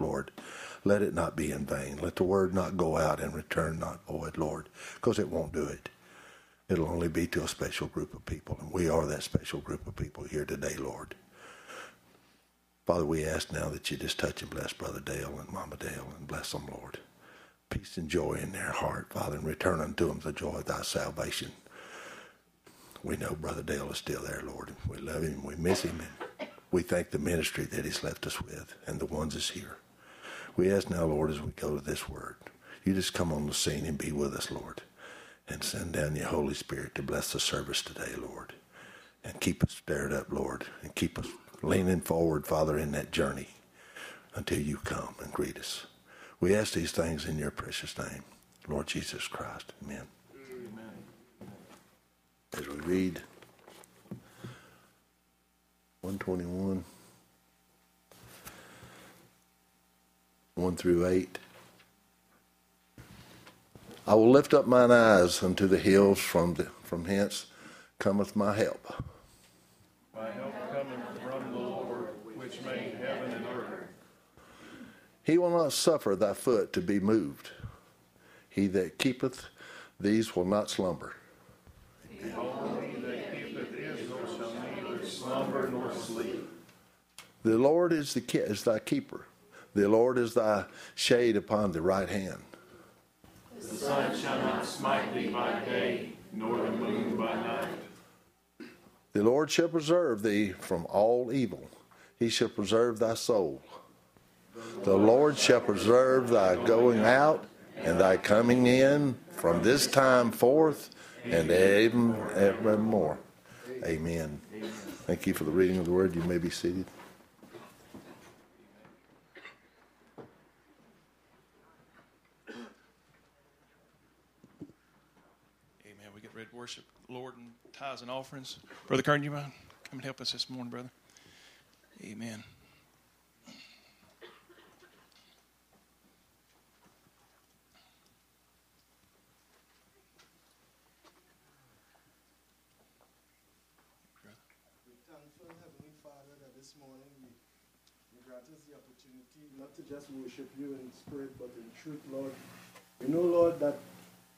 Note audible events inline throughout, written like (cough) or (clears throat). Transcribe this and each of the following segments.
Lord. Let it not be in vain. Let the word not go out and return not void, Lord, because it won't do it. It'll only be to a special group of people, and we are that special group of people here today, Lord. Father, we ask now that you just touch and bless Brother Dale and Mama Dale and bless them, Lord. Peace and joy in their heart, Father, and return unto them the joy of thy salvation. We know Brother Dale is still there, Lord. We love him. We miss him. And we thank the ministry that he's left us with and the ones that's here. We ask now, Lord, as we go to this word, you just come on the scene and be with us, Lord and send down your Holy Spirit to bless the service today, Lord. And keep us stirred up, Lord, and keep us leaning forward, Father, in that journey until you come and greet us. We ask these things in your precious name, Lord Jesus Christ. Amen. Amen. As we read 121, 1 through 8. I will lift up mine eyes unto the hills from, the, from hence cometh my help. My help cometh from the Lord, which made heaven and earth. He will not suffer thy foot to be moved. He that keepeth these will not slumber. Behold, he that keepeth Israel shall neither slumber nor sleep. The Lord is, the, is thy keeper. The Lord is thy shade upon the right hand. The sun shall not smite thee by day, nor the moon by night. The Lord shall preserve thee from all evil. He shall preserve thy soul. The Lord shall preserve thy going out and thy coming in from this time forth and even evermore. Amen. Thank you for the reading of the word. You may be seated. Amen. We get read worship, Lord, and tithes and offerings. Brother Kern, you mind come and help us this morning, brother? Amen. not to just worship you in spirit but in truth, Lord. We know, Lord, that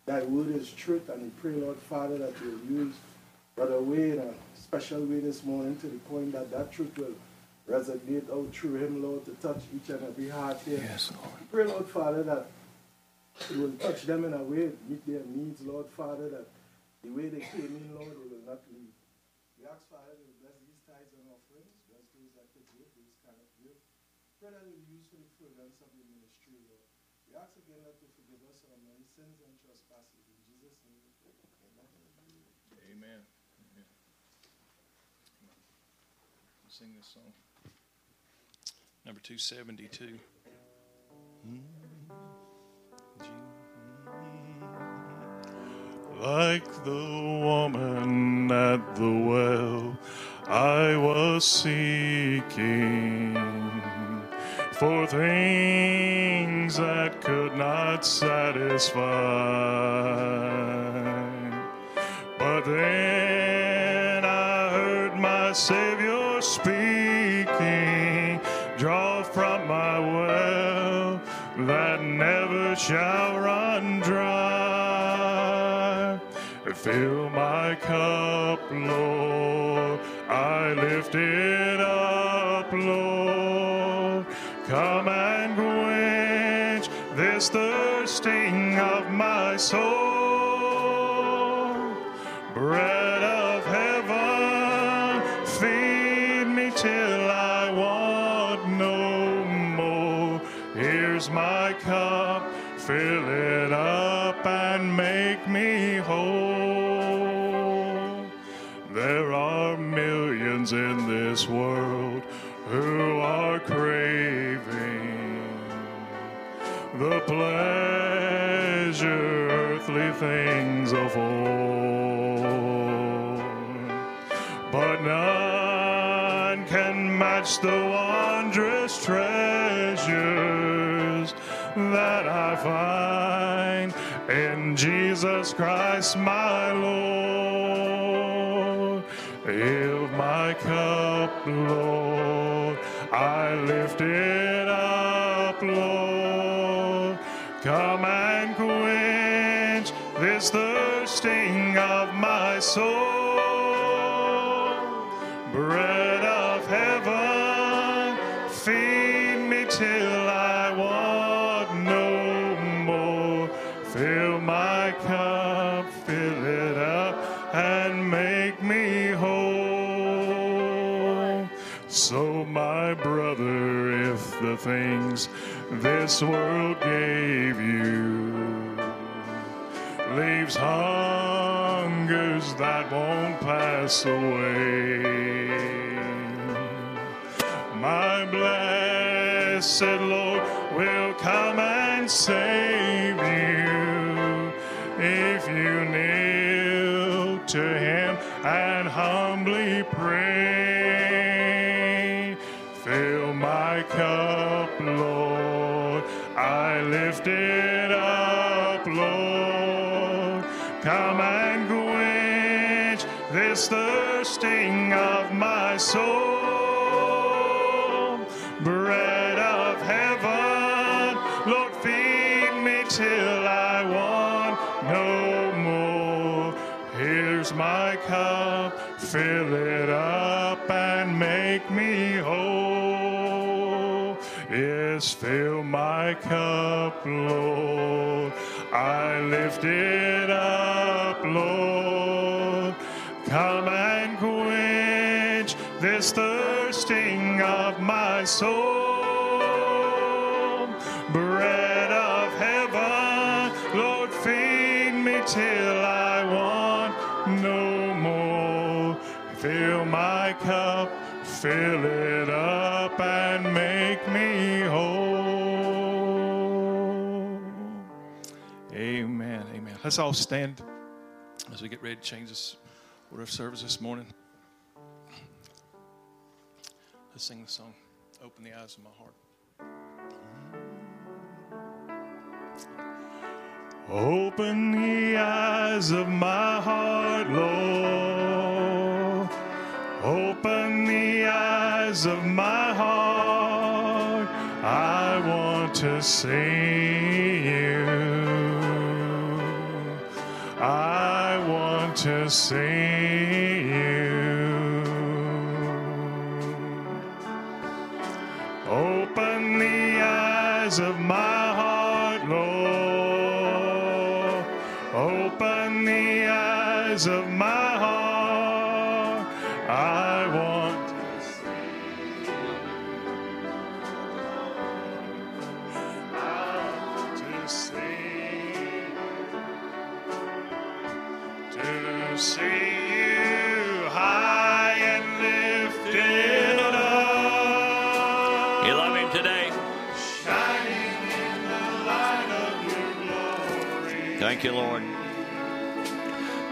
Thy word is truth, and we pray, Lord Father, that you'll use Brother Wade in a special way this morning to the point that that truth will resonate out through him, Lord, to touch each and every heart here. Yes, Lord. We pray, Lord Father, that it will touch them in a way, meet their needs, Lord Father, that the way they came in, Lord, they will not leave. We ask, Father, to bless these tithes and offerings, bless those that could give, those kind of give. Pray that it will use for the furtherance of the ministry, Lord. We ask again that you forgive us our many sins and trespasses. In Jesus' name we pray. Amen. Amen. Amen. Sing this song. Number 272. Hmm. Like the woman at the well, I was seeking for things that could not satisfy. But then I heard my Savior speaking, Draw from my well that never shall run dry. Fill my cup, Lord, I lift it up, this thirsting of my soul. Bread of heaven, feed me till I want no more. Here's my cup, fill it up and make me whole. There are millions in this world the pleasure earthly things afford, but none can match the wondrous treasures that I find in Jesus Christ my Lord. Fill my cup, Lord, I lift it this thirsting of my soul. Bread of heaven, feed me till I want no more. Fill my cup, fill it up, and make me whole. So, my brother, if the things this world gave you leaves hungers that won't pass away. My blessed Lord will come and save you if you kneel to Him and humbly pray. This thirsting of my soul. Bread of heaven, Lord, feed me till I want no more. Here's my cup, fill it up and make me whole. Yes, fill my cup, Lord. I lift it up. Come and quench this thirsting of my soul. Bread of heaven, Lord, feed me till I want no more. Fill my cup, fill it up, and make me whole. Amen. Amen. Let's all stand as we get ready to change this order of service this morning. Let's sing the song, Open the Eyes of My Heart. Open the eyes of my heart, Lord. Open the eyes of my heart. I want to see you. I want to see you. Open the eyes of my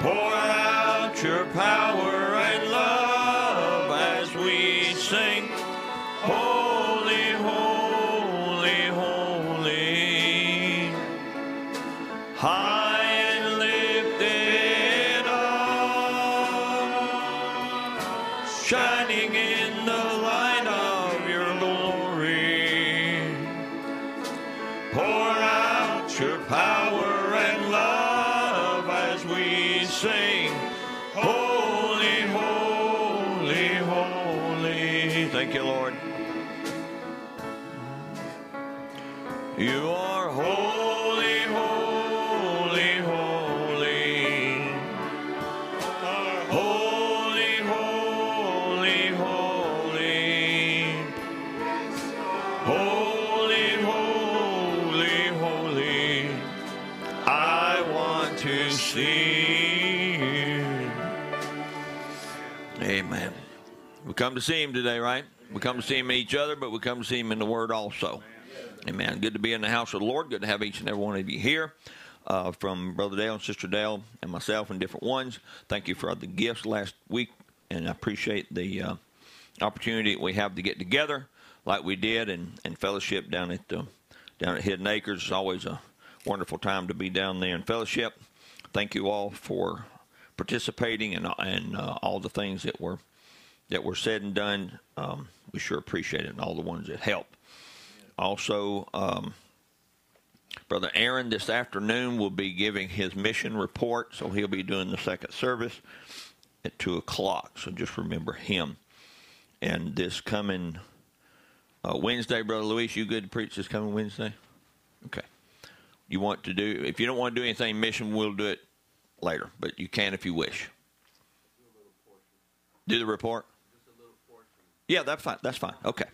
Pour out your power come to see him today, right? We come to see him in each other, but we come to see him in the Word also. Amen. Good to be in the house of the Lord. Good to have each and every one of you here. Uh, from Brother Dale and Sister Dale and myself and different ones. Thank you for the gifts last week, and I appreciate the uh, opportunity we have to get together like we did and, and fellowship down at uh, down at Hidden Acres. It's always a wonderful time to be down there in fellowship. Thank you all for participating and and uh, all the things that were that were said and done. Um, we sure appreciate it, and all the ones that helped. also, um, Brother Aaron this afternoon will be giving his mission report, so he'll be doing the second service at 2 o'clock. So just remember him. And this coming uh, Wednesday, Brother Luis, you good to preach this coming Wednesday? Okay. You want to do, if you don't want to do anything mission, we'll do it later, but you can if you wish. Do the report? Yeah, that's fine. That's fine. Okay.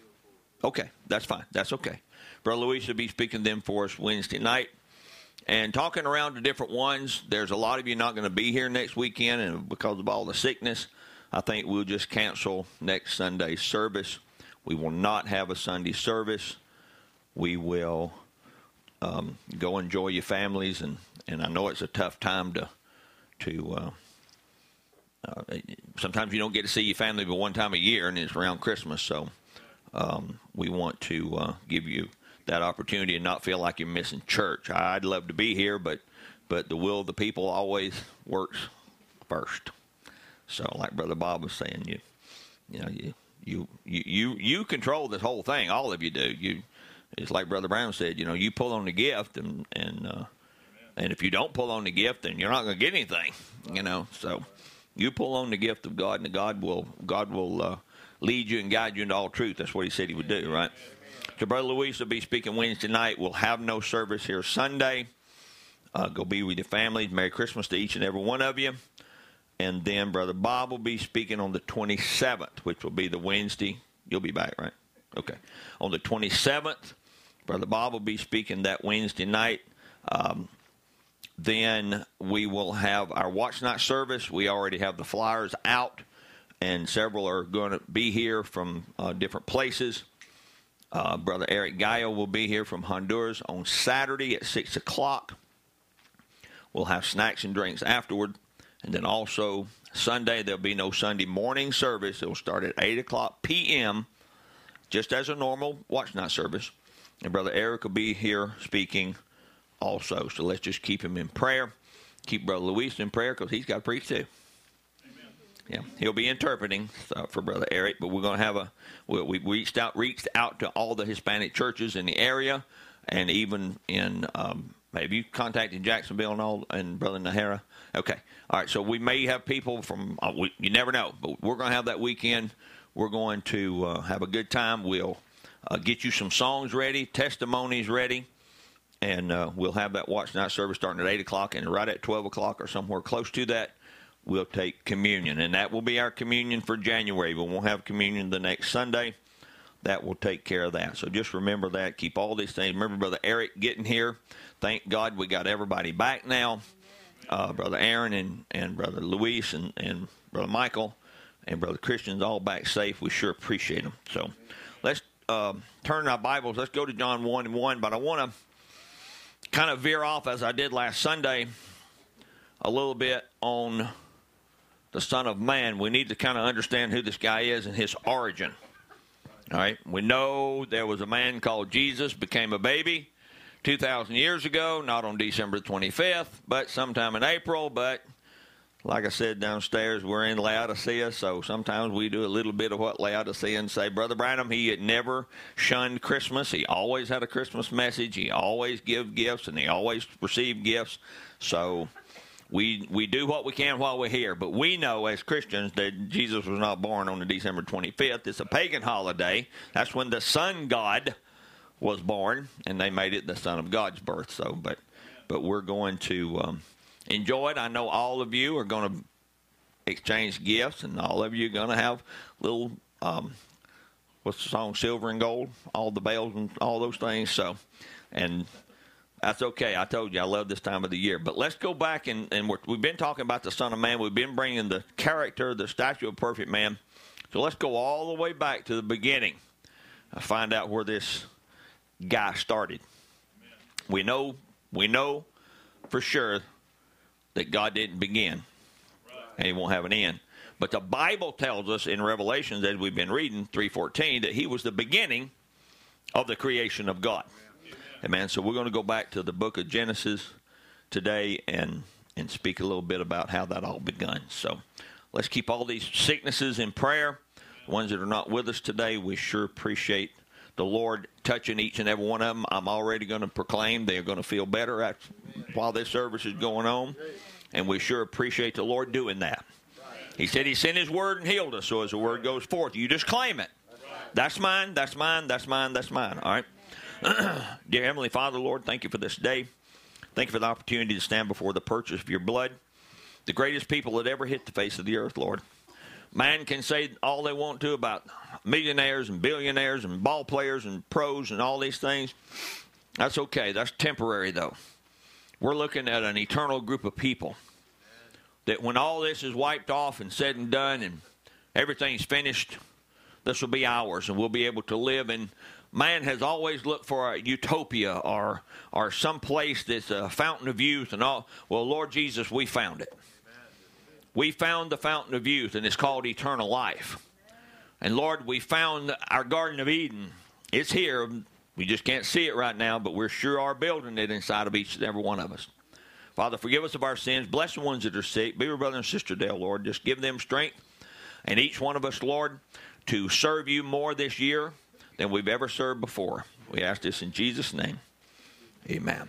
Okay, that's fine. That's okay. Brother Luis will be speaking them for us Wednesday night. And talking around to different ones, there's a lot of you not going to be here next weekend, and because of all the sickness, I think we'll just cancel next Sunday's service. We will not have a Sunday service. We will um, go enjoy your families, and, and I know it's a tough time to to. Uh, uh, sometimes you don't get to see your family but one time a year, and it's around Christmas. So um, we want to uh, give you that opportunity and not feel like you're missing church. I'd love to be here, but but the will of the people always works first. So, like Brother Bob was saying, you you know you you you you, you control this whole thing. All of you do. You it's like Brother Brown said. You know, you pull on the gift, and and uh, and if you don't pull on the gift, then you're not going to get anything. You know, so you pull on the gift of God, and God will God will uh, lead you and guide you into all truth. That's what He said He would do, right? So, Brother Luis will be speaking Wednesday night. We'll have no service here Sunday. Uh, go be with your families. Merry Christmas to each and every one of you. And then Brother Bob will be speaking on the 27th, which will be the Wednesday. You'll be back, right? Okay. On the 27th, Brother Bob will be speaking that Wednesday night. Um, then we will have our watch night service. We already have the flyers out, and several are going to be here from uh, different places. Uh, Brother Eric Gallo will be here from Honduras on Saturday at 6 o'clock. We'll have snacks and drinks afterward. And then also Sunday, there'll be no Sunday morning service. It'll start at 8 o'clock p.m., just as a normal watch night service. And Brother Eric will be here speaking also. So let's just keep him in prayer. Keep Brother Luis in prayer because he's got to preach too. Amen. Yeah, he'll be interpreting uh, for Brother Eric, but we're going to have a. We, we reached out reached out to all the Hispanic churches in the area, and even in. Um, have you contacted Jacksonville and all and Brother Nahara? Okay, all right. So we may have people from. Uh, we, you never know, but we're going to have that weekend. We're going to uh, have a good time. We'll uh, get you some songs ready, testimonies ready, and uh, we'll have that watch night service starting at eight o'clock and right at twelve o'clock or somewhere close to that we'll take communion. And that will be our communion for January. But We won't have communion the next Sunday. That will take care of that. So just remember that. Keep all these things. Remember Brother Eric getting here. Thank God we got everybody back now. Uh, Brother Aaron and, and Brother Luis and, and Brother Michael and Brother Christian's all back safe. We sure appreciate them. So let's uh, turn our Bibles. Let's go to John 1 and 1. But I want to kind of veer off as I did last Sunday a little bit on the Son of Man, we need to kind of understand who this guy is and his origin. All right, we know there was a man called Jesus, became a baby 2,000 years ago, not on December 25th, but sometime in April. But like I said downstairs, we're in Laodicea, so sometimes we do a little bit of what Laodicea and say. Brother Branham, he had never shunned Christmas. He always had a Christmas message. He always give gifts, and he always received gifts. So we we do what we can while we're here, but we know as Christians that Jesus was not born on the December 25th. It's a pagan holiday. That's when the sun god was born, and they made it the Son of God's birth. So, but but we're going to um, enjoy it. I know all of you are going to exchange gifts, and all of you are going to have little um, what's the song, silver and gold, all the bells and all those things. So, and that's okay. I told you I love this time of the year. But let's go back and, and we have been talking about the Son of Man. We've been bringing the character, the statue of perfect man. So let's go all the way back to the beginning. and find out where this guy started. We know we know for sure that God didn't begin, and He won't have an end. But the Bible tells us in Revelations, as we've been reading three fourteen, that He was the beginning of the creation of God. Amen. So we're going to go back to the book of Genesis today and and speak a little bit about how that all begun. So let's keep all these sicknesses in prayer. The ones that are not with us today, we sure appreciate the Lord touching each and every one of them. I'm already going to proclaim they're going to feel better at, while this service is going on. And we sure appreciate the Lord doing that. He said He sent His word and healed us. So as the word goes forth, you just claim it. That's mine, that's mine, that's mine, that's mine. All right? (clears throat) Dear Heavenly Father, Lord, thank you for this day. Thank you for the opportunity to stand before the purchase of your blood. The greatest people that ever hit the face of the earth, Lord. Man can say all they want to about millionaires and billionaires and ball players and pros and all these things. That's okay. That's temporary, though. We're looking at an eternal group of people that when all this is wiped off and said and done and everything's finished, this will be ours and we'll be able to live in. Man has always looked for a utopia or or some place that's a fountain of youth and all. Well, Lord Jesus, we found it. We found the fountain of youth, and it's called eternal life. And Lord, we found our Garden of Eden. It's here. We just can't see it right now, but we're sure are building it inside of each and every one of us. Father, forgive us of our sins. Bless the ones that are sick. Be with brother and sister Dale, Lord. Just give them strength. And each one of us, Lord, to serve you more this year than we've ever served before. We ask this in Jesus' name. Amen.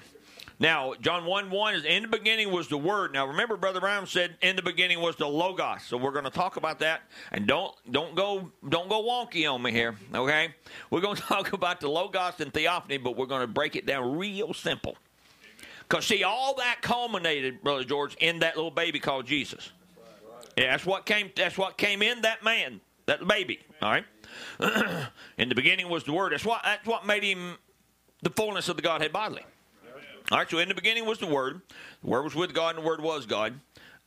Now, John 1 1 is in the beginning was the Word. Now, remember, Brother Brown said in the beginning was the Logos. So we're going to talk about that. And don't don't go don't go wonky on me here, okay? We're going (laughs) to talk about the Logos and Theophany, but we're going to break it down real simple. Because, see, all that culminated, Brother George, in that little baby called Jesus. Yeah, that's what came that's what came in that man, that baby. All right. (clears throat) in the beginning was the word. That's what that's what made him the fullness of the Godhead bodily. All right, so in the beginning was the Word. The Word was with God, and the Word was God.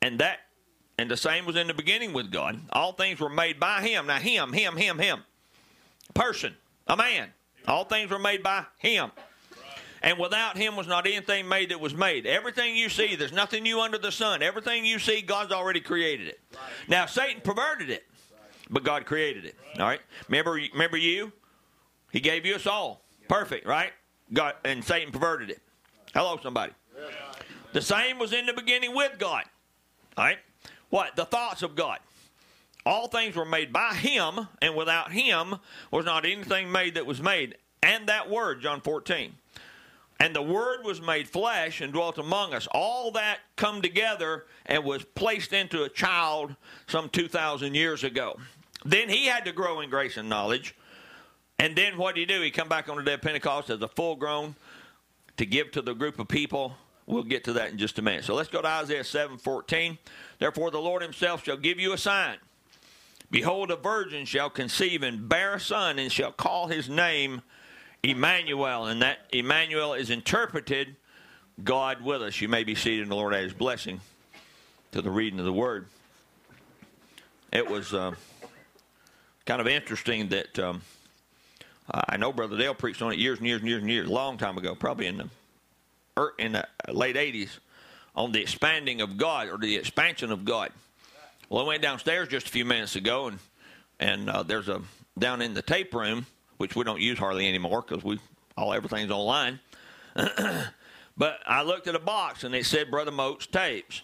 And that, and the same was in the beginning with God. All things were made by Him. Now, Him, Him, Him, Him. Person, a man. All things were made by Him. And without Him was not anything made that was made. Everything you see, there's nothing new under the sun. Everything you see, God's already created it. Now, Satan perverted it, but God created it. All right? Remember, remember you? He gave you us all. Perfect, right? God, and Satan perverted it. Hello, somebody. The same was in the beginning with God. All right? What? The thoughts of God. All things were made by Him, and without Him was not anything made that was made. And that Word, John 14. And the Word was made flesh and dwelt among us. All that come together and was placed into a child some 2,000 years ago. Then he had to grow in grace and knowledge. And then what did he do? He come back on the day of Pentecost as a full grown to give to the group of people. We'll get to that in just a minute. So let's go to Isaiah 7:14. Therefore the Lord himself shall give you a sign. Behold a virgin shall conceive and bear a son and shall call his name Emmanuel and that Emmanuel is interpreted God with us. You may be seated in the Lord at his blessing to the reading of the word. It was uh, kind of interesting that um, I know Brother Dale preached on it years and years and years and years, a long time ago, probably in the in the late '80s, on the expanding of God or the expansion of God. Well, I went downstairs just a few minutes ago, and and uh, there's a down in the tape room, which we don't use hardly anymore because we all everything's online. (clears throat) but I looked at a box and it said Brother Moats tapes.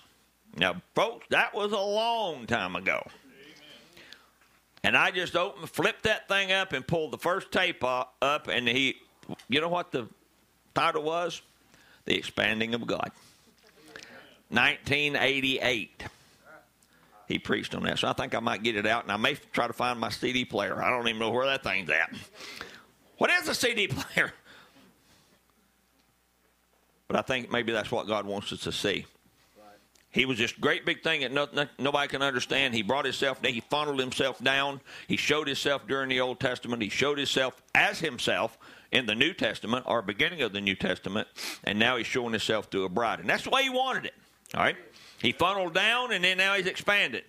Now, folks, that was a long time ago. And I just opened, flipped that thing up, and pulled the first tape up. And he, you know what the title was? The Expanding of God. 1988. He preached on that. So I think I might get it out, and I may try to find my CD player. I don't even know where that thing's at. What is a CD (laughs) player? But I think maybe that's what God wants us to see. He was this great big thing that no, no, nobody can understand. He brought himself. He funneled himself down. He showed himself during the Old Testament. He showed himself as himself in the New Testament or beginning of the New Testament. And now he's showing himself to a bride. And that's the way he wanted it. All right? He funneled down and then now he's expanded.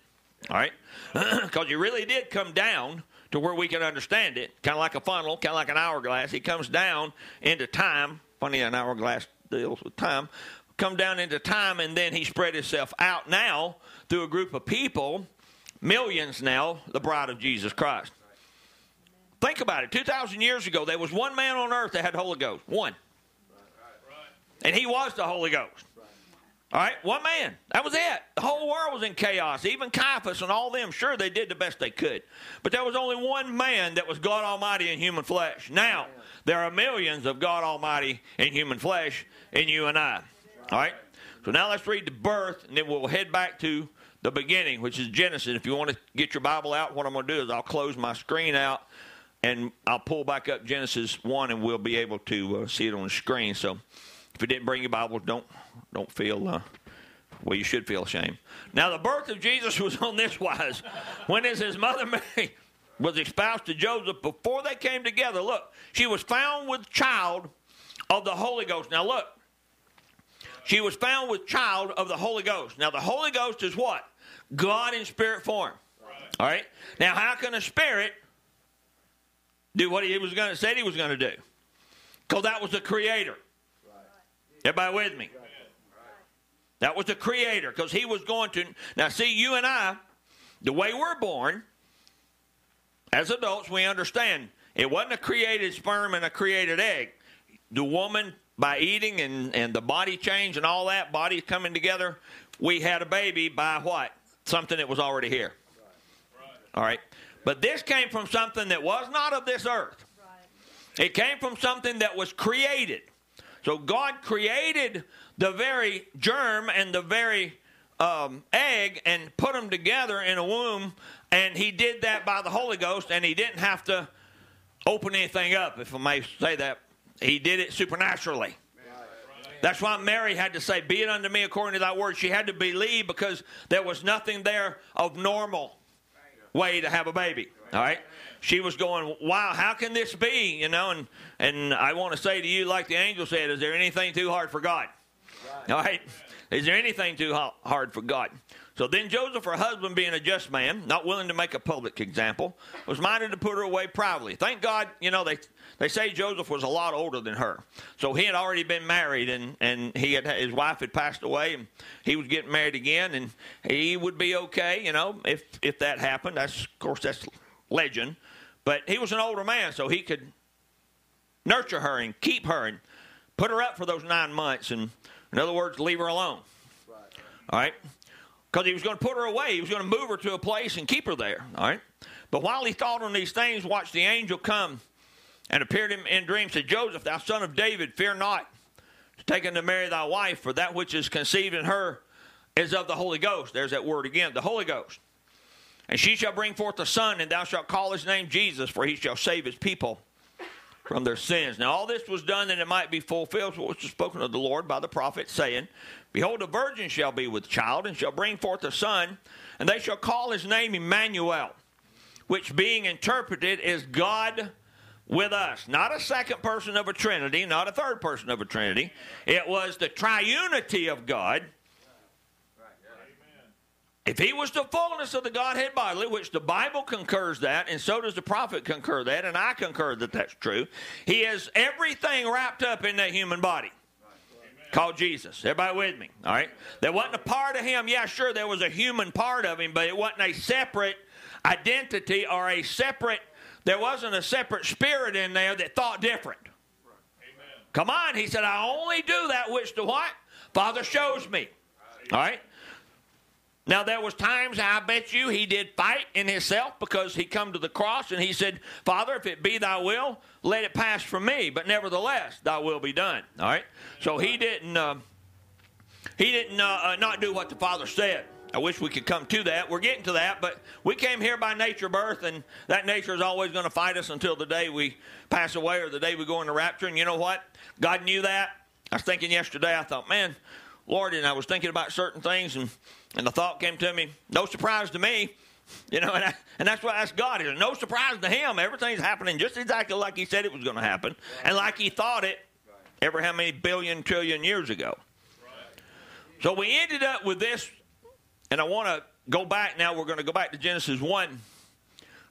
All right? (clears throat) Because he really did come down to where we can understand it, kind of like a funnel, kind of like an hourglass. He comes down into time. Funny, an hourglass deals with time come down into time, and then he spread himself out now through a group of people, millions now, the bride of Jesus Christ. Think about it. 2,000 years ago, there was one man on earth that had the Holy Ghost. One. And he was the Holy Ghost. All right, one man. That was it. The whole world was in chaos. Even Caiaphas and all them, sure, they did the best they could. But there was only one man that was God Almighty in human flesh. Now, there are millions of God Almighty in human flesh in you and I. All right? So now let's read the birth, and then we'll head back to the beginning, which is Genesis. If you want to get your Bible out, what I'm going to do is I'll close my screen out and I'll pull back up Genesis 1 and we'll be able to uh, see it on the screen. So if you didn't bring your Bible, don't don't feel uh, well. You should feel shame. Now the birth of Jesus (laughs) was on this wise: when his mother (laughs) Mary was espoused to Joseph before they came together. Look, she was found with child of the Holy Ghost. Now look, she was found with child of the Holy Ghost. Now the Holy Ghost is what? God in spirit form. All right. Now how can a spirit do what he was going to said he was going to do? Because that was the Creator. Everybody with me? That was the creator because he was going to. Now, see, you and I, the way we're born, as adults, we understand it wasn't a created sperm and a created egg. The woman, by eating and, and the body change and all that, bodies coming together, we had a baby by what? Something that was already here. All right. But this came from something that was not of this earth. It came from something that was created. So God created the very germ and the very um, egg and put them together in a womb, and He did that by the Holy Ghost, and He didn't have to open anything up, if I may say that. He did it supernaturally. That's why Mary had to say, Be it unto me according to thy word. She had to believe because there was nothing there of normal way to have a baby. All right? She was going, Wow, how can this be? You know, and, and I want to say to you, like the angel said, Is there anything too hard for God? All right? Is there anything too hard for God? So then Joseph, her husband, being a just man, not willing to make a public example, was minded to put her away privately. Thank God, you know, they they say Joseph was a lot older than her. So he had already been married and, and he had his wife had passed away and he was getting married again and he would be okay, you know, if if that happened. That's of course that's legend. But he was an older man, so he could nurture her and keep her and put her up for those nine months and in other words, leave her alone. All right? Because he was going to put her away. He was going to move her to a place and keep her there. All right? But while he thought on these things, watch the angel come and appeared him in dreams, said, Joseph, thou son of David, fear not to take unto Mary thy wife, for that which is conceived in her is of the Holy Ghost. There's that word again, the Holy Ghost. And she shall bring forth a son, and thou shalt call his name Jesus, for he shall save his people from their sins. Now, all this was done that it might be fulfilled, what was spoken of the Lord by the prophet, saying, Behold, a virgin shall be with child, and shall bring forth a son, and they shall call his name Emmanuel, which being interpreted is God with us. Not a second person of a Trinity, not a third person of a Trinity. It was the triunity of God if he was the fullness of the Godhead bodily, which the Bible concurs that, and so does the prophet concur that, and I concur that that's true, he has everything wrapped up in that human body called Jesus. Everybody with me? All right? There wasn't a part of him. Yeah, sure, there was a human part of him, but it wasn't a separate identity or a separate, there wasn't a separate spirit in there that thought different. Amen. Come on, he said, I only do that which the what? Father shows me. All right? Now there was times I bet you he did fight in himself because he come to the cross and he said, "Father, if it be thy will, let it pass from me, but nevertheless thy will be done." All right? So he didn't uh, he didn't uh, uh, not do what the Father said. I wish we could come to that. We're getting to that, but we came here by nature birth, and that nature is always going to fight us until the day we pass away or the day we go into rapture. And you know what? God knew that. I was thinking yesterday, I thought, man, Lord, and I was thinking about certain things, and and the thought came to me, no surprise to me. You know, and, I, and that's what that's God is. No surprise to him. Everything's happening just exactly like he said it was going to happen, and like he thought it ever how many billion trillion years ago. So we ended up with this, and I want to go back now. We're going to go back to Genesis 1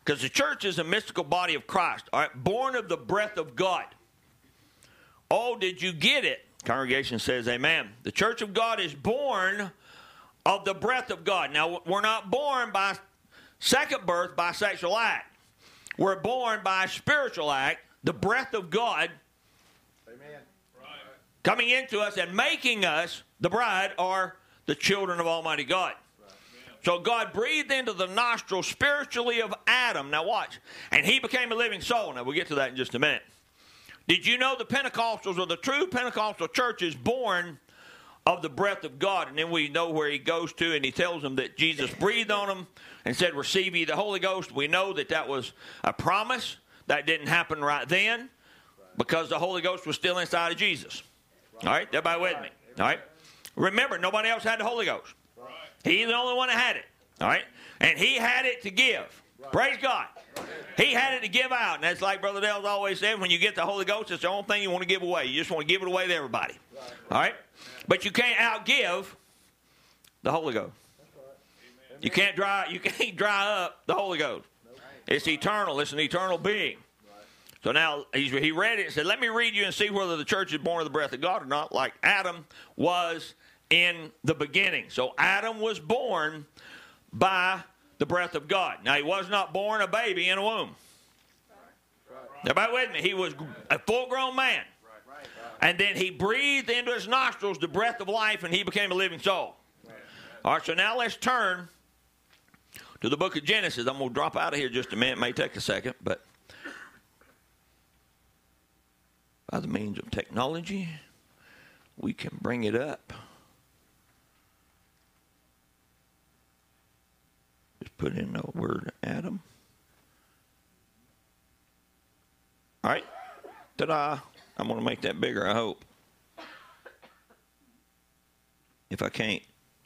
because the church is a mystical body of Christ, all right, born of the breath of God. Oh, did you get it? Congregation says, Amen. The church of God is born of the breath of God. Now, we're not born by second birth by sexual act. We're born by spiritual act, the breath of God. Amen. coming into us and making us the bride or the children of Almighty God. So God breathed into the nostrils spiritually of Adam. Now watch. And he became a living soul. Now we'll get to that in just a minute. Did you know the Pentecostals or the true Pentecostal church is born of the breath of God? And then we know where he goes to and he tells them that Jesus breathed on them and said, Receive ye the Holy Ghost. We know that that was a promise. That didn't happen right then because the Holy Ghost was still inside of Jesus. All right? Everybody with me? All right? Remember, nobody else had the Holy Ghost. He's the only one that had it. All right? And he had it to give. Praise God. He had it to give out. And that's like Brother Dale's always said when you get the Holy Ghost, it's the only thing you want to give away. You just want to give it away to everybody. All right? But you can't outgive the Holy Ghost. You can't dry you (laughs) can't dry up the Holy Ghost. It's eternal. It's an eternal being. So now he read it and said, Let me read you and see whether the church is born of the breath of God or not, like Adam was in the beginning. So Adam was born by the breath of God. Now, he was not born a baby in a womb. Everybody with me? He was a full grown man. And then he breathed into his nostrils the breath of life and he became a living soul. All right, so now let's turn to the book of Genesis. I'm going to drop out of here just a minute. It may take a second, but by the means of technology, we can bring it up. Just put in the word Adam. All right. Ta da! I'm going to make that bigger, I hope. If I can't,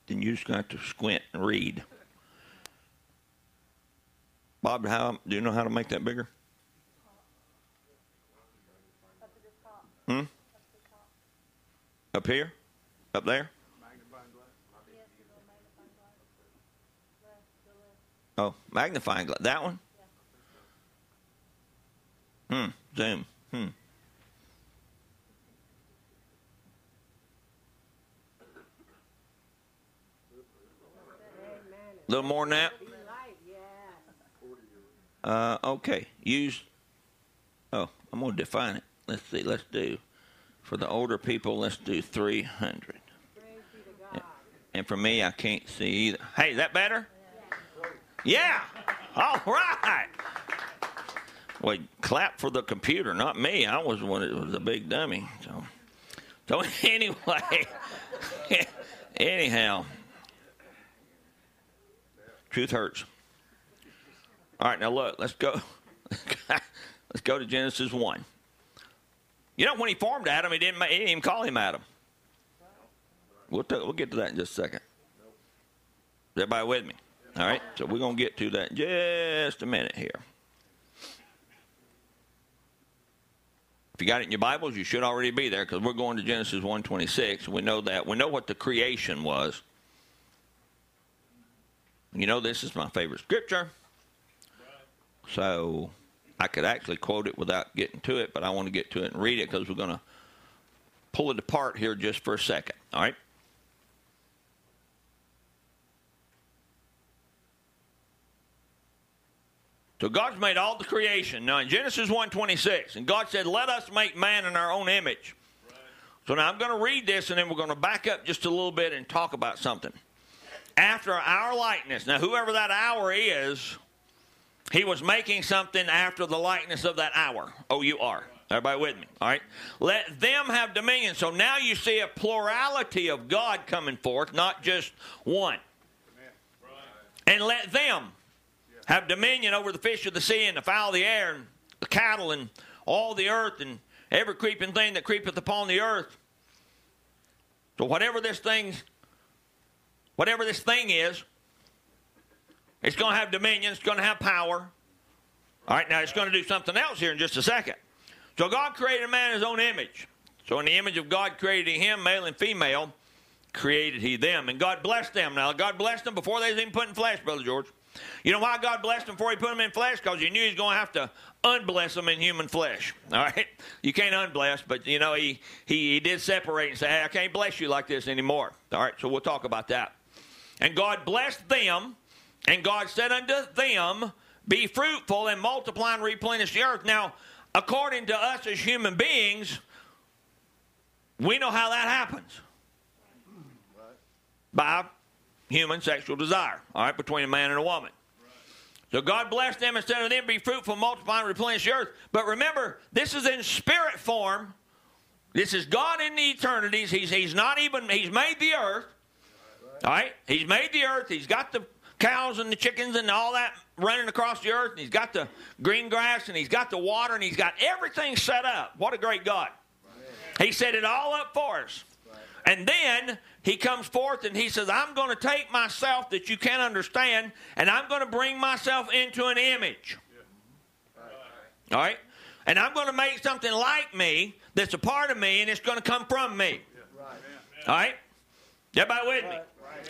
then you're just to to squint and read. Bob, how do you know how to make that bigger? Hmm? Up here? Up there? Oh, magnifying glass. That one? Hmm. Zoom. Hmm. A little more than that? Uh, okay. Use. Oh, I'm going to define it. Let's see. Let's do. For the older people, let's do 300. And for me, I can't see either. Hey, is that better? Yeah. All right. Well, clap for the computer, not me. I was one that was a big dummy. So, so (laughs) anyway, (laughs) anyhow, truth hurts. All right, now look, let's go. (laughs) let's go to Genesis one. You know, when he formed Adam, he didn't, he didn't even call him Adam. We'll, t- we'll get to that in just a second. Is everybody with me? All right, so we're going to get to that in just a minute here. If you got it in your Bibles, you should already be there because we're going to Genesis 1:26. We know that. We know what the creation was. You know, this is my favorite scripture. So I could actually quote it without getting to it, but I want to get to it and read it because we're going to pull it apart here just for a second. All right? So God's made all the creation. Now in Genesis 1:26, and God said, "Let us make man in our own image." Right. So now I'm going to read this and then we're going to back up just a little bit and talk about something. After our likeness. Now whoever that hour is, he was making something after the likeness of that hour. O U R. Everybody with me? All right. Let them have dominion. So now you see a plurality of God coming forth, not just one. And let them have dominion over the fish of the sea and the fowl of the air and the cattle and all the earth and every creeping thing that creepeth upon the earth. So whatever this thing, whatever this thing is, it's going to have dominion. It's going to have power. All right, now it's going to do something else here in just a second. So God created man in his own image. So in the image of God created him, male and female, created he them. And God blessed them. Now, God blessed them before they was even put in flesh, Brother George. You know why God blessed them before He put them in flesh? Because He knew He's going to have to unbless them in human flesh. (laughs) All right, you can't unbless, but you know He He, he did separate and say, "Hey, I can't bless you like this anymore." All right, so we'll talk about that. And God blessed them, and God said unto them, "Be fruitful and multiply and replenish the earth." Now, according to us as human beings, we know how that happens by human sexual desire, all right, between a man and a woman. So God blessed them and said of them be fruitful, multiply, and replenish the earth. But remember, this is in spirit form. This is God in the eternities. He's, he's not even, he's made the earth. All right? He's made the earth. He's got the cows and the chickens and all that running across the earth. And he's got the green grass and he's got the water and he's got everything set up. What a great God. He set it all up for us. And then he comes forth and he says, I'm going to take myself that you can't understand and I'm going to bring myself into an image. All right? And I'm going to make something like me that's a part of me and it's going to come from me. All right? Everybody with me?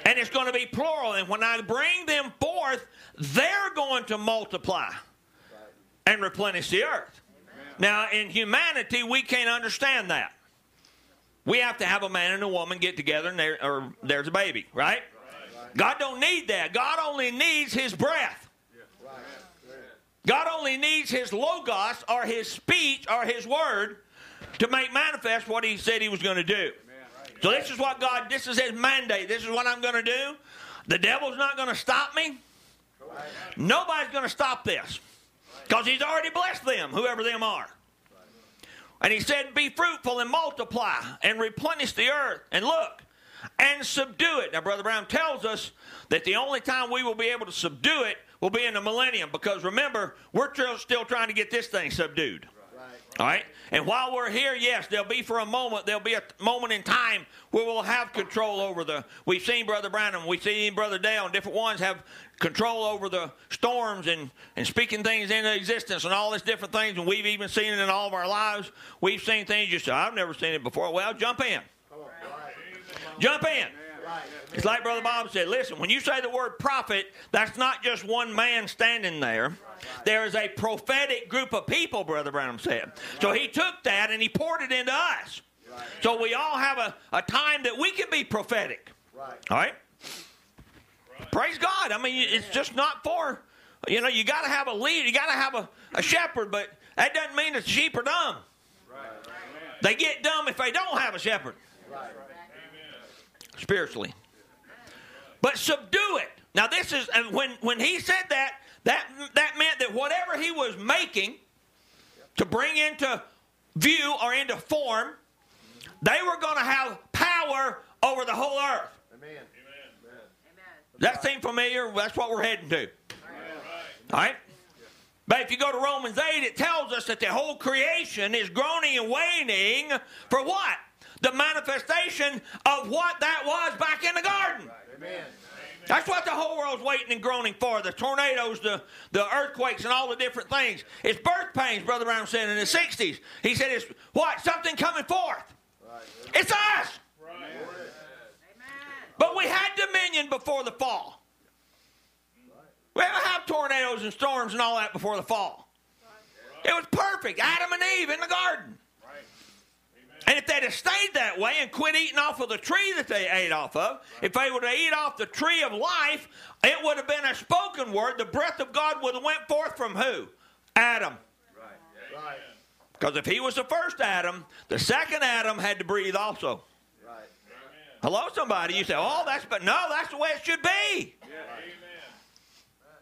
And it's going to be plural. And when I bring them forth, they're going to multiply and replenish the earth. Now, in humanity, we can't understand that. We have to have a man and a woman get together and there, or there's a baby, right? God don't need that. God only needs his breath. God only needs his logos or his speech or his word to make manifest what he said he was going to do. So this is what God, this is his mandate. This is what I'm going to do. The devil's not going to stop me. Nobody's going to stop this. Because he's already blessed them, whoever them are. And he said, Be fruitful and multiply and replenish the earth. And look, and subdue it. Now, Brother Branham tells us that the only time we will be able to subdue it will be in the millennium. Because remember, we're still trying to get this thing subdued. All right? And while we're here, yes, there'll be for a moment, there'll be a moment in time where we'll have control over the. We've seen Brother Branham, we've seen Brother Dale, and different ones have control over the storms and, and speaking things into existence and all these different things. And we've even seen it in all of our lives. We've seen things you say, I've never seen it before. Well, jump in. Jump in. It's like Brother Bob said listen, when you say the word prophet, that's not just one man standing there. There is a prophetic group of people, Brother Branham said. So he took that and he poured it into us. So we all have a, a time that we can be prophetic. All right? Praise God. I mean, it's just not for, you know, you got to have a lead, you got to have a, a shepherd, but that doesn't mean that the sheep are dumb. They get dumb if they don't have a shepherd. Spiritually. But subdue it. Now, this is, and when, when he said that, that, that meant that whatever he was making to bring into view or into form, they were going to have power over the whole earth. Amen. Amen. That seem familiar? That's what we're heading to. All right? But if you go to Romans 8, it tells us that the whole creation is groaning and waiting for what? The manifestation of what that was back in the garden. Amen. That's what the whole world's waiting and groaning for the tornadoes, the, the earthquakes, and all the different things. It's birth pains, Brother Branham said in the 60s. He said it's what? Something coming forth. Right. It's us. Right. But we had dominion before the fall. We didn't have tornadoes and storms and all that before the fall. It was perfect. Adam and Eve in the garden. And if they'd have stayed that way and quit eating off of the tree that they ate off of, if they would have eat off the tree of life, it would have been a spoken word. The breath of God would have went forth from who? Adam. Right. Because if he was the first Adam, the second Adam had to breathe also. Right. Hello, somebody. You say, "Oh, that's but no, that's the way it should be."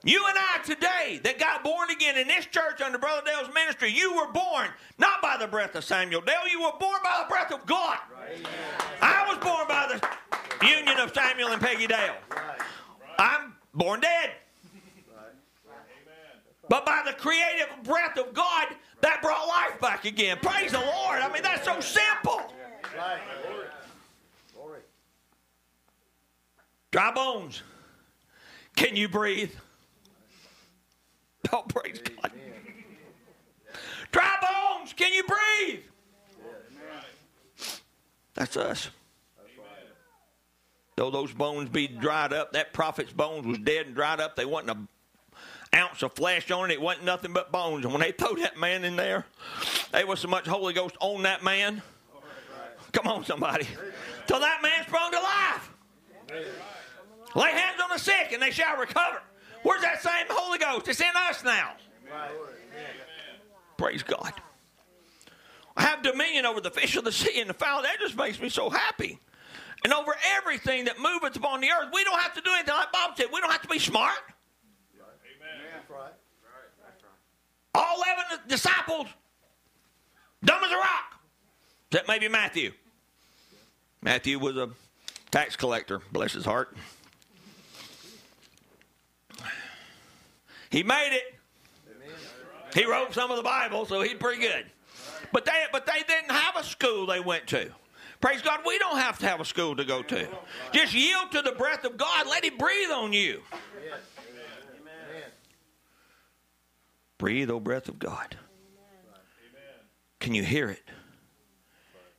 You and I today that got born again in this church under Brother Dale's ministry, you were born not by the breath of Samuel Dale, you were born by the breath of God. Right. I was born by the union of Samuel and Peggy Dale. Right. I'm born dead. But by the creative breath of God, that brought life back again. Praise the Lord. I mean, that's so simple. Dry bones. Can you breathe? Oh, praise God. Dry bones, can you breathe? That's us. Though those bones be dried up, that prophet's bones was dead and dried up. They wasn't an ounce of flesh on it. It wasn't nothing but bones. And when they throw that man in there, there was so much Holy Ghost on that man. Come on, somebody. Till that man sprung to life. Lay hands on the sick and they shall recover. Where's that same Holy Ghost? It's in us now. Right. Praise God. I have dominion over the fish of the sea and the fowl. That just makes me so happy. And over everything that moveth upon the earth. We don't have to do anything like Bob said. We don't have to be smart. All 11 disciples, dumb as a rock. Except maybe Matthew. Matthew was a tax collector, bless his heart. He made it. He wrote some of the Bible, so he's pretty good. But they, but they didn't have a school they went to. Praise God, we don't have to have a school to go to. Just yield to the breath of God. Let Him breathe on you. Breathe, O breath of God. Can you hear it?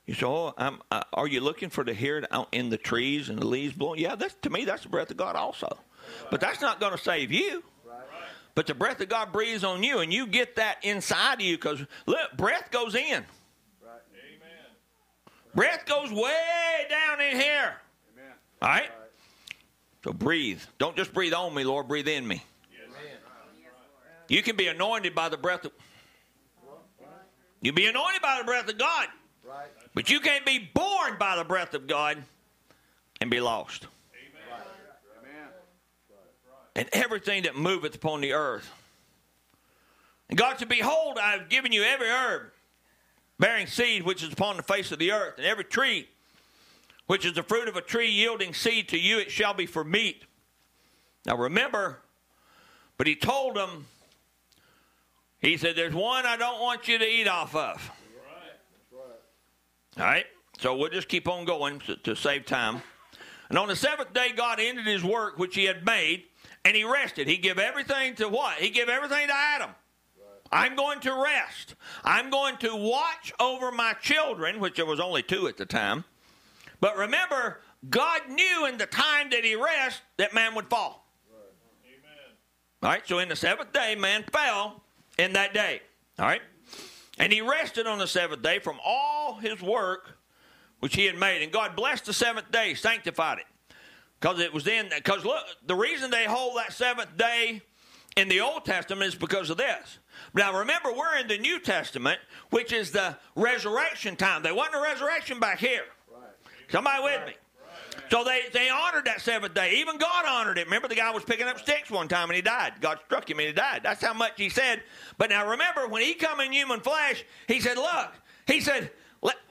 You say, "Oh, I'm, uh, are you looking for to hear it out in the trees and the leaves blowing?" Yeah, that's to me that's the breath of God also. But that's not going to save you. But the breath of God breathes on you, and you get that inside of you because look, breath goes in. Right. Amen. Breath goes way down in here. All right? So breathe. Don't just breathe on me, Lord. Breathe in me. You can be anointed by the breath of. You be anointed by the breath of God. Right. But you can't be born by the breath of God and be lost. And everything that moveth upon the earth. And God said, Behold, I have given you every herb bearing seed which is upon the face of the earth, and every tree which is the fruit of a tree yielding seed to you, it shall be for meat. Now remember, but he told them, he said, There's one I don't want you to eat off of. Right. All right? So we'll just keep on going to, to save time. And on the seventh day, God ended his work which he had made, and he rested. He gave everything to what? He gave everything to Adam. I'm going to rest. I'm going to watch over my children, which there was only two at the time. But remember, God knew in the time that he rest that man would fall. Amen. All right, so in the seventh day, man fell in that day. All right? And he rested on the seventh day from all his work which he had made. And God blessed the seventh day, sanctified it. Because it was in, because look, the reason they hold that seventh day in the Old Testament is because of this. Now remember, we're in the New Testament, which is the resurrection time. There wasn't a resurrection back here. Somebody with me? So they, they honored that seventh day. Even God honored it. Remember, the guy was picking up sticks one time and he died. God struck him and he died. That's how much he said. But now remember, when he come in human flesh, he said, Look, he said,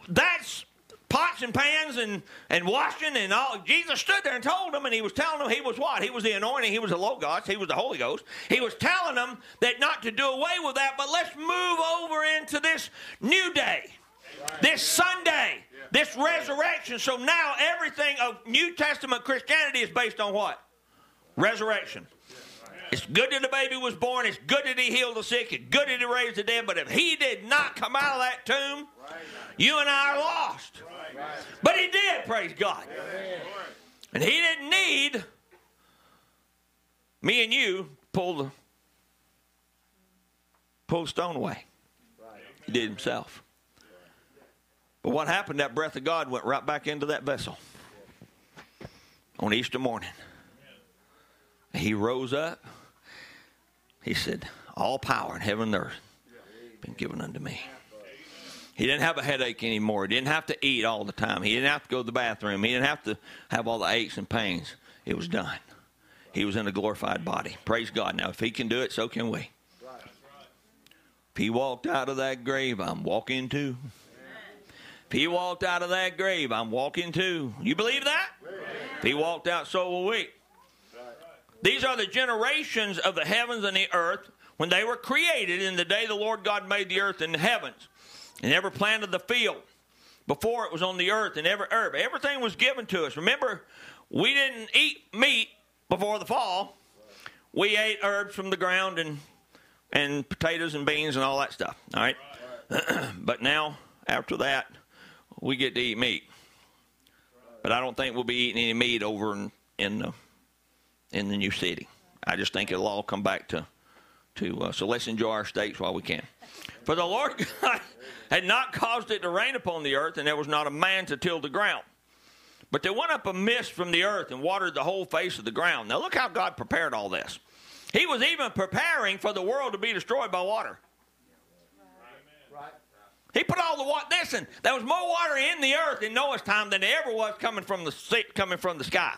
that's pots and pans and, and washing and all. Jesus stood there and told them, and he was telling them he was what? He was the anointing, he was the Logos, he was the Holy Ghost. He was telling them that not to do away with that, but let's move over into this new day, this Sunday this resurrection. So now everything of New Testament Christianity is based on what? Resurrection. It's good that the baby was born. It's good that he healed the sick. It's good that he raised the dead. But if he did not come out of that tomb, you and I are lost. But he did, praise God. And he didn't need me and you pull the pull stone away. He did himself. But what happened? That breath of God went right back into that vessel on Easter morning. He rose up. He said, All power in heaven and earth been given unto me. He didn't have a headache anymore. He didn't have to eat all the time. He didn't have to go to the bathroom. He didn't have to have all the aches and pains. It was done. He was in a glorified body. Praise God. Now, if he can do it, so can we. If he walked out of that grave, I'm walking too. If he walked out of that grave, I'm walking too. You believe that? If he walked out, so will we. These are the generations of the heavens and the earth when they were created in the day the Lord God made the earth and the heavens and ever planted the field before it was on the earth and every herb. Everything was given to us. Remember, we didn't eat meat before the fall. We ate herbs from the ground and and potatoes and beans and all that stuff. All right. (clears throat) but now, after that, we get to eat meat. But I don't think we'll be eating any meat over in, in the in the new city. I just think it'll all come back to to. Uh, so let's enjoy our states while we can. For the Lord (laughs) God had not caused it to rain upon the earth, and there was not a man to till the ground. But there went up a mist from the earth and watered the whole face of the ground. Now look how God prepared all this. He was even preparing for the world to be destroyed by water. He put all the water. Listen, there was more water in the earth in Noah's time than there ever was coming from the coming from the sky.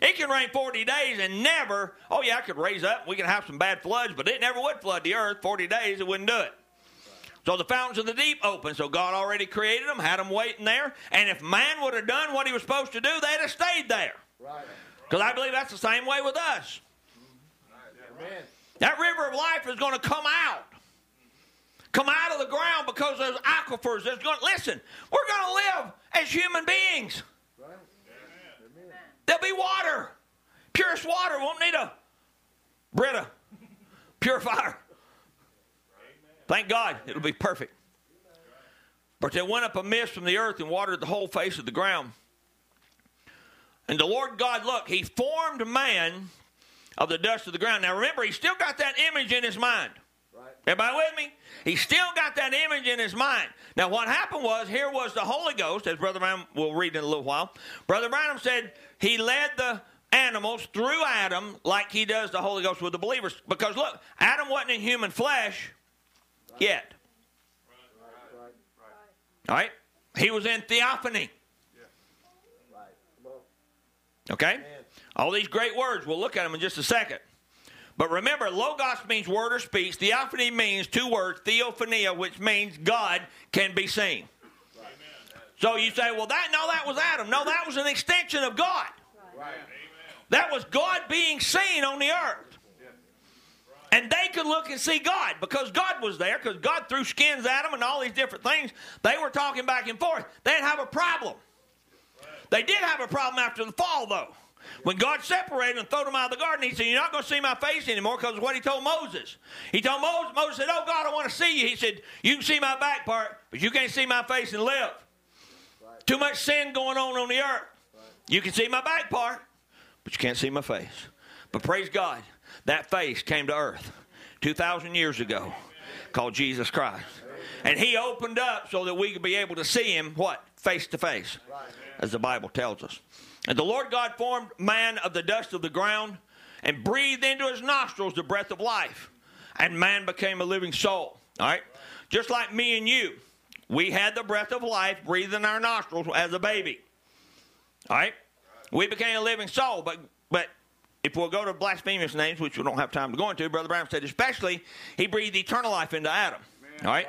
It can rain 40 days and never, oh yeah, I could raise up. We can have some bad floods, but it never would flood the earth. 40 days, it wouldn't do it. So the fountains of the deep opened. So God already created them, had them waiting there. And if man would have done what he was supposed to do, they'd have stayed there. Because I believe that's the same way with us. Amen. That river of life is going to come out. Come out of the ground because there's aquifers. There's going listen, we're going to live as human beings. There'll be water. Purest water. Won't need a Brita purifier. Thank God. It'll be perfect. But there went up a mist from the earth and watered the whole face of the ground. And the Lord God, look, He formed man of the dust of the ground. Now remember, He still got that image in His mind. Everybody with me? He still got that image in his mind. Now, what happened was, here was the Holy Ghost, as Brother Branham will read in a little while. Brother Branham said he led the animals through Adam like he does the Holy Ghost with the believers. Because look, Adam wasn't in human flesh yet. Right. All right? He was in theophany. Okay? All these great words. We'll look at them in just a second. But remember, logos means word or speech. Theophany means two words, theophania, which means God can be seen. So you say, well, that no, that was Adam. No, that was an extension of God. That was God being seen on the earth. And they could look and see God because God was there, because God threw skins at them and all these different things. They were talking back and forth. They didn't have a problem. They did have a problem after the fall, though. When God separated and threw them out of the garden, he said, You're not going to see my face anymore because of what he told Moses. He told Moses, Moses said, Oh, God, I want to see you. He said, You can see my back part, but you can't see my face and live. Too much sin going on on the earth. You can see my back part, but you can't see my face. But praise God, that face came to earth 2,000 years ago called Jesus Christ. And he opened up so that we could be able to see him, what? Face to face, as the Bible tells us. And the Lord God formed man of the dust of the ground and breathed into his nostrils the breath of life. And man became a living soul. All right? Just like me and you. We had the breath of life breathed in our nostrils as a baby. All right? We became a living soul, but but if we'll go to blasphemous names, which we don't have time to go into, Brother Branham said, especially, he breathed eternal life into Adam. All right?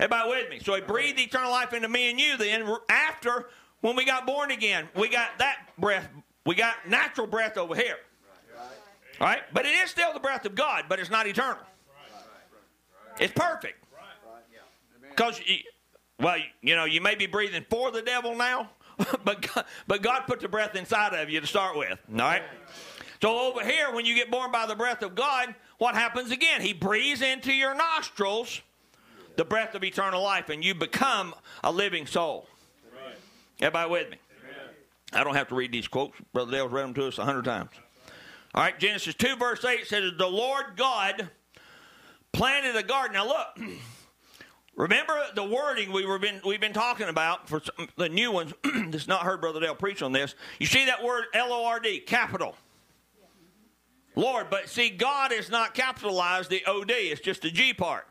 Everybody with me? So he breathed eternal life into me and you. Then after, when we got born again, we got that breath. We got natural breath over here. All right? But it is still the breath of God, but it's not eternal. It's perfect. Because, well, you know, you may be breathing for the devil now, (laughs) but God, but God put the breath inside of you to start with. All right? So over here, when you get born by the breath of God, what happens again? He breathes into your nostrils the breath of eternal life, and you become a living soul. Everybody with me? I don't have to read these quotes. Brother Dale's read them to us a hundred times. All right, Genesis 2, verse 8 says, The Lord God planted a garden. Now look, (clears throat) remember the wording we were been, we've been talking about for some, the new ones (clears throat) that's not heard Brother Dale preach on this. You see that word L O R D, capital. Lord, but see, God is not capitalized the O D, it's just the G part.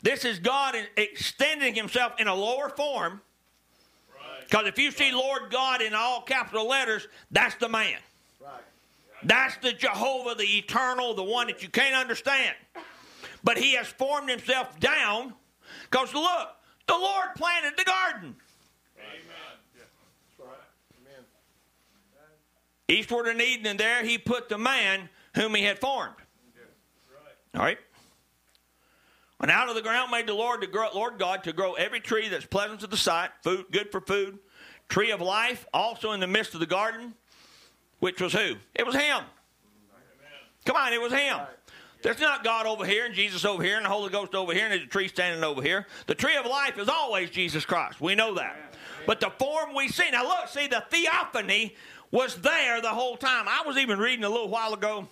This is God extending himself in a lower form. Because if you see Lord God in all capital letters, that's the man. Right. That's the Jehovah, the eternal, the one that you can't understand. But he has formed himself down because look, the Lord planted the garden. Amen. Right. Amen. Eastward and Eden, and there he put the man whom he had formed. All right? And out of the ground made the Lord, to grow, Lord God to grow every tree that's pleasant to the sight, food, good for food, tree of life, also in the midst of the garden, which was who? It was him. Come on, it was him. There's not God over here and Jesus over here and the Holy Ghost over here and there's a tree standing over here. The tree of life is always Jesus Christ. We know that. But the form we see, now look, see, the theophany was there the whole time. I was even reading a little while ago,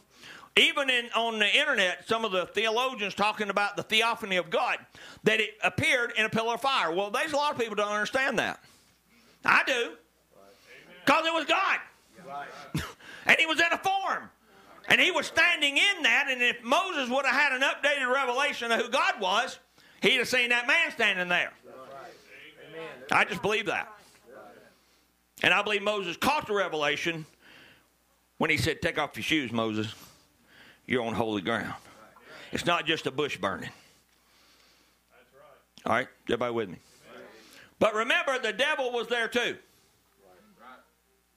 even in, on the internet, some of the theologians talking about the theophany of God, that it appeared in a pillar of fire. Well, there's a lot of people don't understand that. I do. Because it was God. Right. (laughs) and he was in a form. And he was standing in that, and if Moses would have had an updated revelation of who God was, he'd have seen that man standing there. I just believe that. And I believe Moses caught the revelation when he said, Take off your shoes, Moses. You're on holy ground. It's not just a bush burning. All right, everybody with me? But remember, the devil was there too.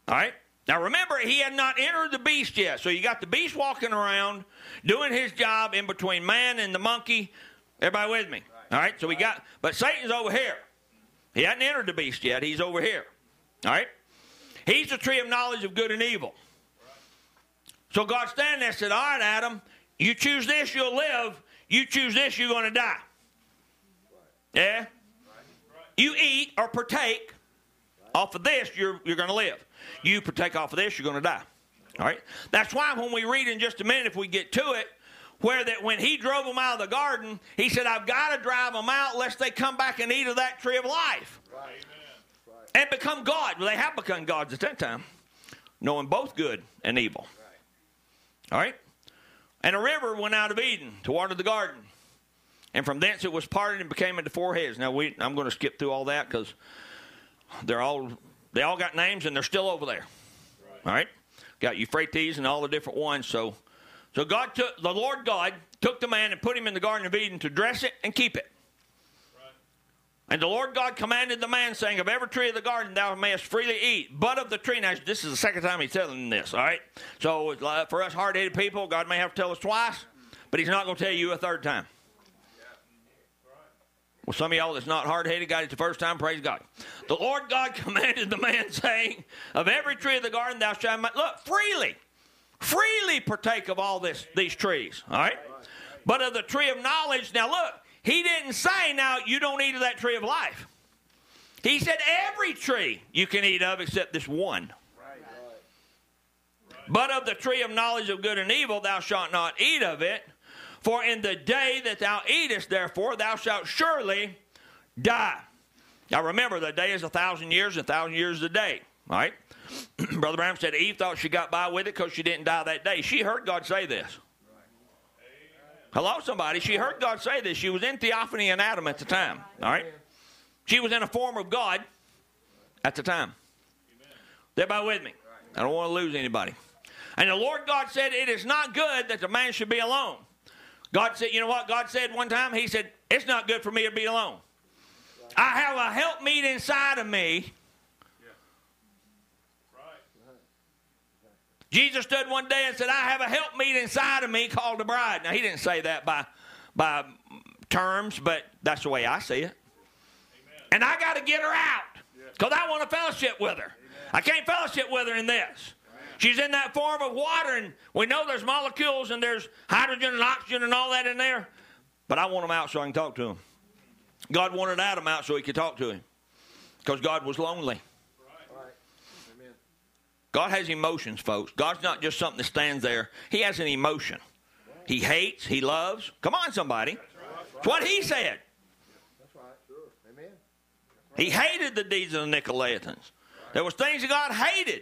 All right? Now remember, he had not entered the beast yet. So you got the beast walking around doing his job in between man and the monkey. Everybody with me? All right? So we got, but Satan's over here. He hadn't entered the beast yet. He's over here. All right? He's the tree of knowledge of good and evil. So God standing there said, All right, Adam, you choose this, you'll live. You choose this, you're going to die. Yeah? You eat or partake off of this, you're, you're going to live. You partake off of this, you're going to die. All right? That's why when we read in just a minute, if we get to it, where that when he drove them out of the garden, he said, I've got to drive them out lest they come back and eat of that tree of life. And become God. Well, they have become gods at that time, knowing both good and evil. All right? And a river went out of Eden to water the garden. And from thence it was parted and became into four heads. Now we, I'm going to skip through all that because they're all they all got names and they're still over there. All right, got Euphrates and all the different ones. So, so God took the Lord God took the man and put him in the Garden of Eden to dress it and keep it. And the Lord God commanded the man, saying, Of every tree of the garden thou mayest freely eat, but of the tree. Now, this is the second time he's telling this, all right? So, for us hard headed people, God may have to tell us twice, but he's not going to tell you a third time. Well, some of y'all that's not hard headed got it the first time, praise God. The Lord God (laughs) commanded the man, saying, Of every tree of the garden thou shalt look freely, freely partake of all this these trees. All right? But of the tree of knowledge, now look, he didn't say now you don't eat of that tree of life. He said every tree you can eat of except this one. But of the tree of knowledge of good and evil thou shalt not eat of it, for in the day that thou eatest, therefore, thou shalt surely die. Now remember, the day is a thousand years, a thousand years is a day. Right? (clears throat) Brother Branham said Eve thought she got by with it because she didn't die that day. She heard God say this. Hello, somebody. She heard God say this. She was in theophany and Adam at the time. All right? She was in a form of God at the time. Everybody with me? I don't want to lose anybody. And the Lord God said, It is not good that the man should be alone. God said, you know what? God said one time, He said, It's not good for me to be alone. I have a helpmeet inside of me. Jesus stood one day and said, I have a helpmeet inside of me called the bride. Now, He didn't say that by, by terms, but that's the way I see it. And I got to get her out because I want to fellowship with her. I can't fellowship with her in this. She's in that form of water, and we know there's molecules and there's hydrogen and oxygen and all that in there. But I want them out so I can talk to him. God wanted Adam out so he could talk to him because God was lonely. God has emotions, folks. God's not just something that stands there, He has an emotion. He hates, He loves. Come on, somebody. It's what He said. That's right. Sure. Amen. He hated the deeds of the Nicolaitans. There was things that God hated.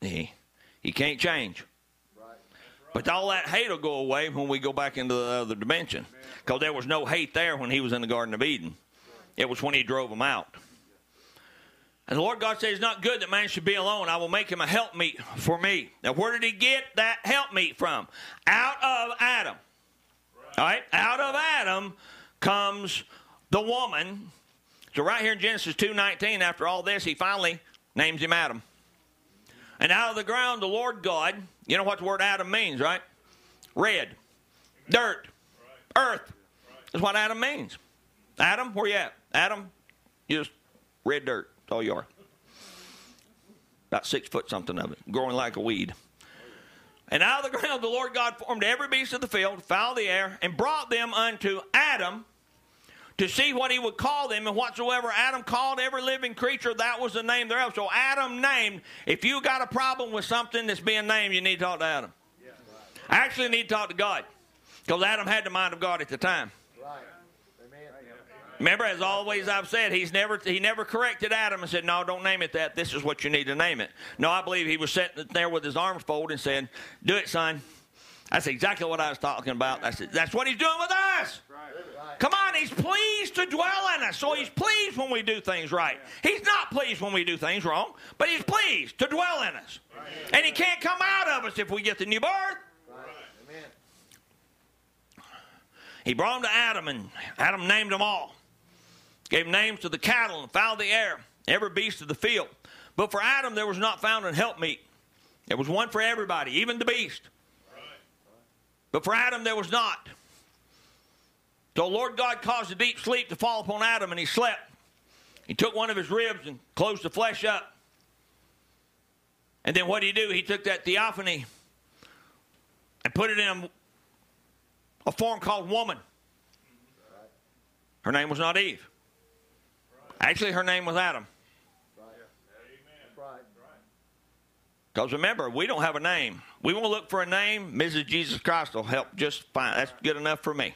He, he can't change. But all that hate will go away when we go back into the other dimension. Because there was no hate there when he was in the Garden of Eden. It was when he drove them out. And the Lord God said, It's not good that man should be alone. I will make him a helpmeet for me. Now, where did he get that helpmeet from? Out of Adam. All right? Out of Adam comes the woman. So right here in Genesis 2.19, after all this, he finally names him Adam. And out of the ground, the Lord God, you know what the word Adam means, right? Red, dirt, earth. That's what Adam means. Adam, where you at? Adam, just red dirt. That's all you are. About six foot something of it, growing like a weed. And out of the ground the Lord God formed every beast of the field, fowl of the air, and brought them unto Adam to see what he would call them, and whatsoever Adam called every living creature, that was the name thereof. So Adam named. If you got a problem with something that's being named, you need to talk to Adam. I actually need to talk to God. Because Adam had the mind of God at the time. Remember, as always I've said, he's never he never corrected Adam and said, No, don't name it that. This is what you need to name it. No, I believe he was sitting there with his arms folded and said, Do it, son. That's exactly what I was talking about. That's, that's what he's doing with us. Come on, he's pleased to dwell in us. So he's pleased when we do things right. He's not pleased when we do things wrong, but he's pleased to dwell in us. And he can't come out of us if we get the new birth. He brought them to Adam, and Adam named them all. Gave names to the cattle and fowl of the air, every beast of the field. But for Adam, there was not found an helpmeet. There was one for everybody, even the beast. But for Adam, there was not. So Lord God caused a deep sleep to fall upon Adam, and he slept. He took one of his ribs and closed the flesh up. And then what did he do? He took that theophany and put it in a form called woman. Her name was not Eve. Actually, her name was Adam. Because remember, we don't have a name. We want to look for a name. Mrs. Jesus Christ will help just fine. That's good enough for me.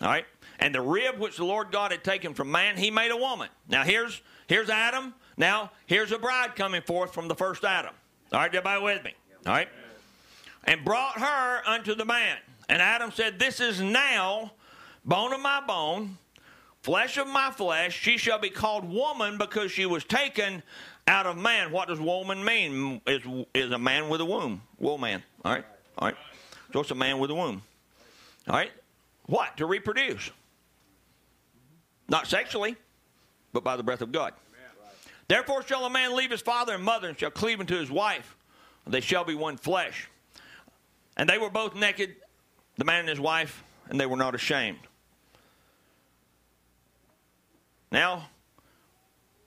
All right. And the rib which the Lord God had taken from man, He made a woman. Now here's here's Adam. Now here's a bride coming forth from the first Adam. All right, everybody with me? All right. And brought her unto the man. And Adam said, This is now bone of my bone, flesh of my flesh. She shall be called woman because she was taken out of man. What does woman mean? Is is a man with a womb. Woman. All right. All right. So it's a man with a womb. All right. What? To reproduce. Not sexually, but by the breath of God. Therefore shall a man leave his father and mother and shall cleave unto his wife. and They shall be one flesh. And they were both naked, the man and his wife, and they were not ashamed. Now,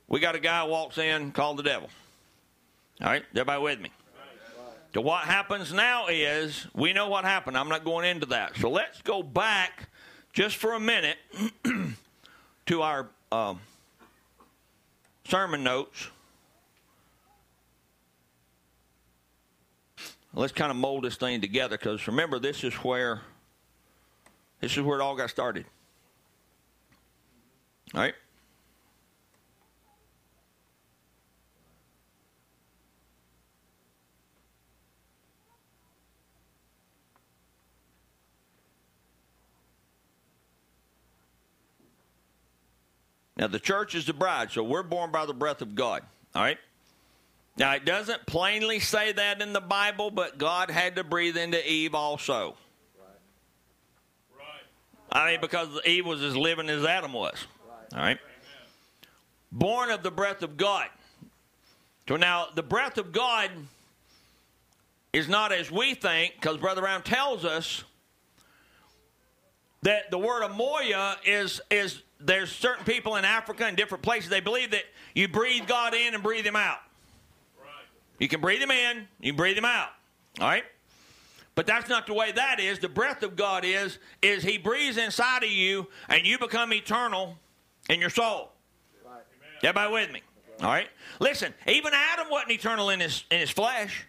we got a guy walks in called the devil. All right, everybody with me? So what happens now is we know what happened. I'm not going into that. So let's go back just for a minute (clears throat) to our um, sermon notes. Let's kind of mold this thing together because remember this is where this is where it all got started. All right? Now, the church is the bride, so we're born by the breath of God. All right? Now, it doesn't plainly say that in the Bible, but God had to breathe into Eve also. I mean, because Eve was as living as Adam was. All right? Born of the breath of God. So now, the breath of God is not as we think, because Brother Branham tells us that the word amoya is is there's certain people in Africa and different places they believe that you breathe God in and breathe him out. You can breathe him in, you breathe him out. All right? But that's not the way that is. The breath of God is is he breathes inside of you and you become eternal in your soul. Right. Everybody with me? All right? Listen, even Adam wasn't eternal in his in his flesh.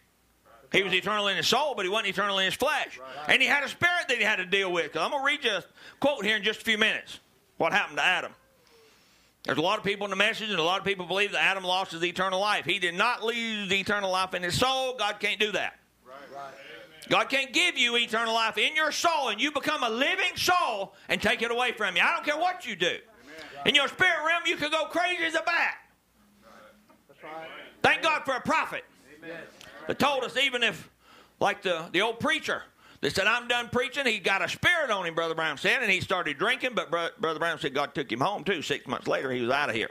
He was eternal in his soul, but he wasn't eternal in his flesh. And he had a spirit that he had to deal with. I'm going to read you a quote here in just a few minutes. What happened to Adam? There's a lot of people in the message, and a lot of people believe that Adam lost his eternal life. He did not lose the eternal life in his soul. God can't do that. God can't give you eternal life in your soul, and you become a living soul and take it away from you. I don't care what you do. In your spirit realm, you could go crazy as a bat. Right. Thank God for a prophet Amen. that told us even if, like the, the old preacher that said, I'm done preaching, he got a spirit on him, Brother Branham said, and he started drinking, but Bro- Brother Branham said God took him home too. Six months later, he was out of here.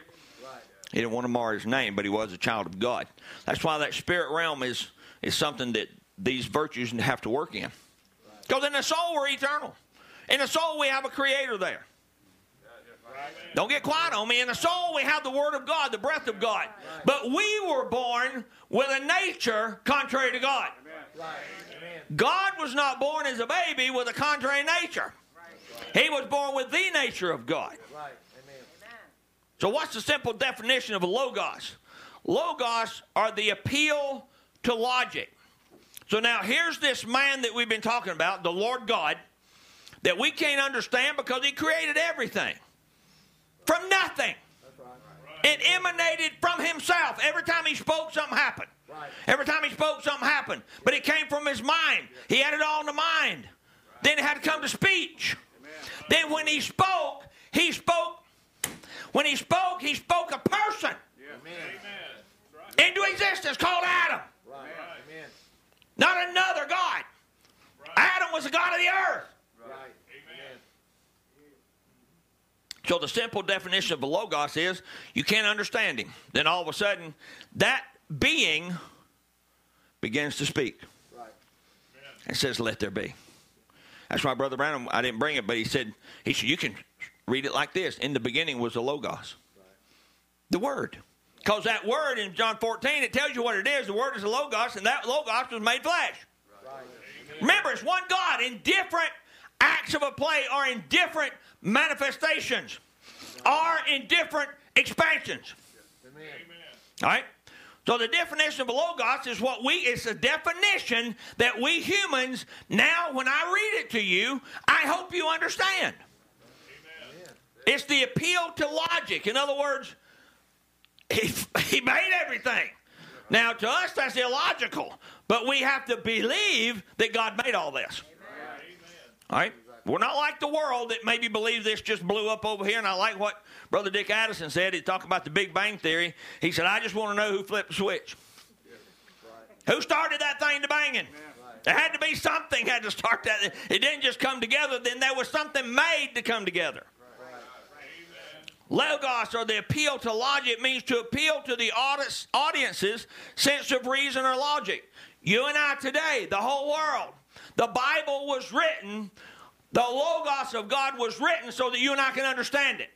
He didn't want to mar his name, but he was a child of God. That's why that spirit realm is, is something that these virtues have to work in. Because in the soul, we're eternal. In the soul, we have a creator there. Don't get quiet on me. In the soul, we have the Word of God, the breath of God. But we were born with a nature contrary to God. God was not born as a baby with a contrary nature. He was born with the nature of God. So, what's the simple definition of a logos? Logos are the appeal to logic. So, now here's this man that we've been talking about, the Lord God, that we can't understand because he created everything from nothing. It emanated from himself. Every time he spoke, something happened. Every time he spoke, something happened. But it came from his mind. He had it all in the mind. Then it had to come to speech. Then when he spoke, he spoke. When he spoke, he spoke a person into existence called Adam. Not another God. Adam was the God of the earth. So the simple definition of a logos is you can't understand him. Then all of a sudden, that being begins to speak Right. and says, "Let there be." That's why Brother Branham. I didn't bring it, but he said he said you can read it like this: In the beginning was the logos, the Word. Because that word in John 14, it tells you what it is. The word is the logos, and that logos was made flesh. Right. Remember, it's one God in different acts of a play or in different manifestations or in different expansions. Amen. All right? So the definition of logos is what we it's a definition that we humans now when I read it to you, I hope you understand. It's the appeal to logic. In other words, he, (laughs) he made everything. Now, to us, that's illogical, but we have to believe that God made all this. All right? We're not like the world that maybe believes this just blew up over here. And I like what Brother Dick Addison said. He talked about the Big Bang Theory. He said, I just want to know who flipped the switch. Who started that thing to banging? There had to be something had to start that. It didn't just come together. Then there was something made to come together. Logos, or the appeal to logic, means to appeal to the audience's sense of reason or logic. You and I today, the whole world, the Bible was written, the Logos of God was written so that you and I can understand it.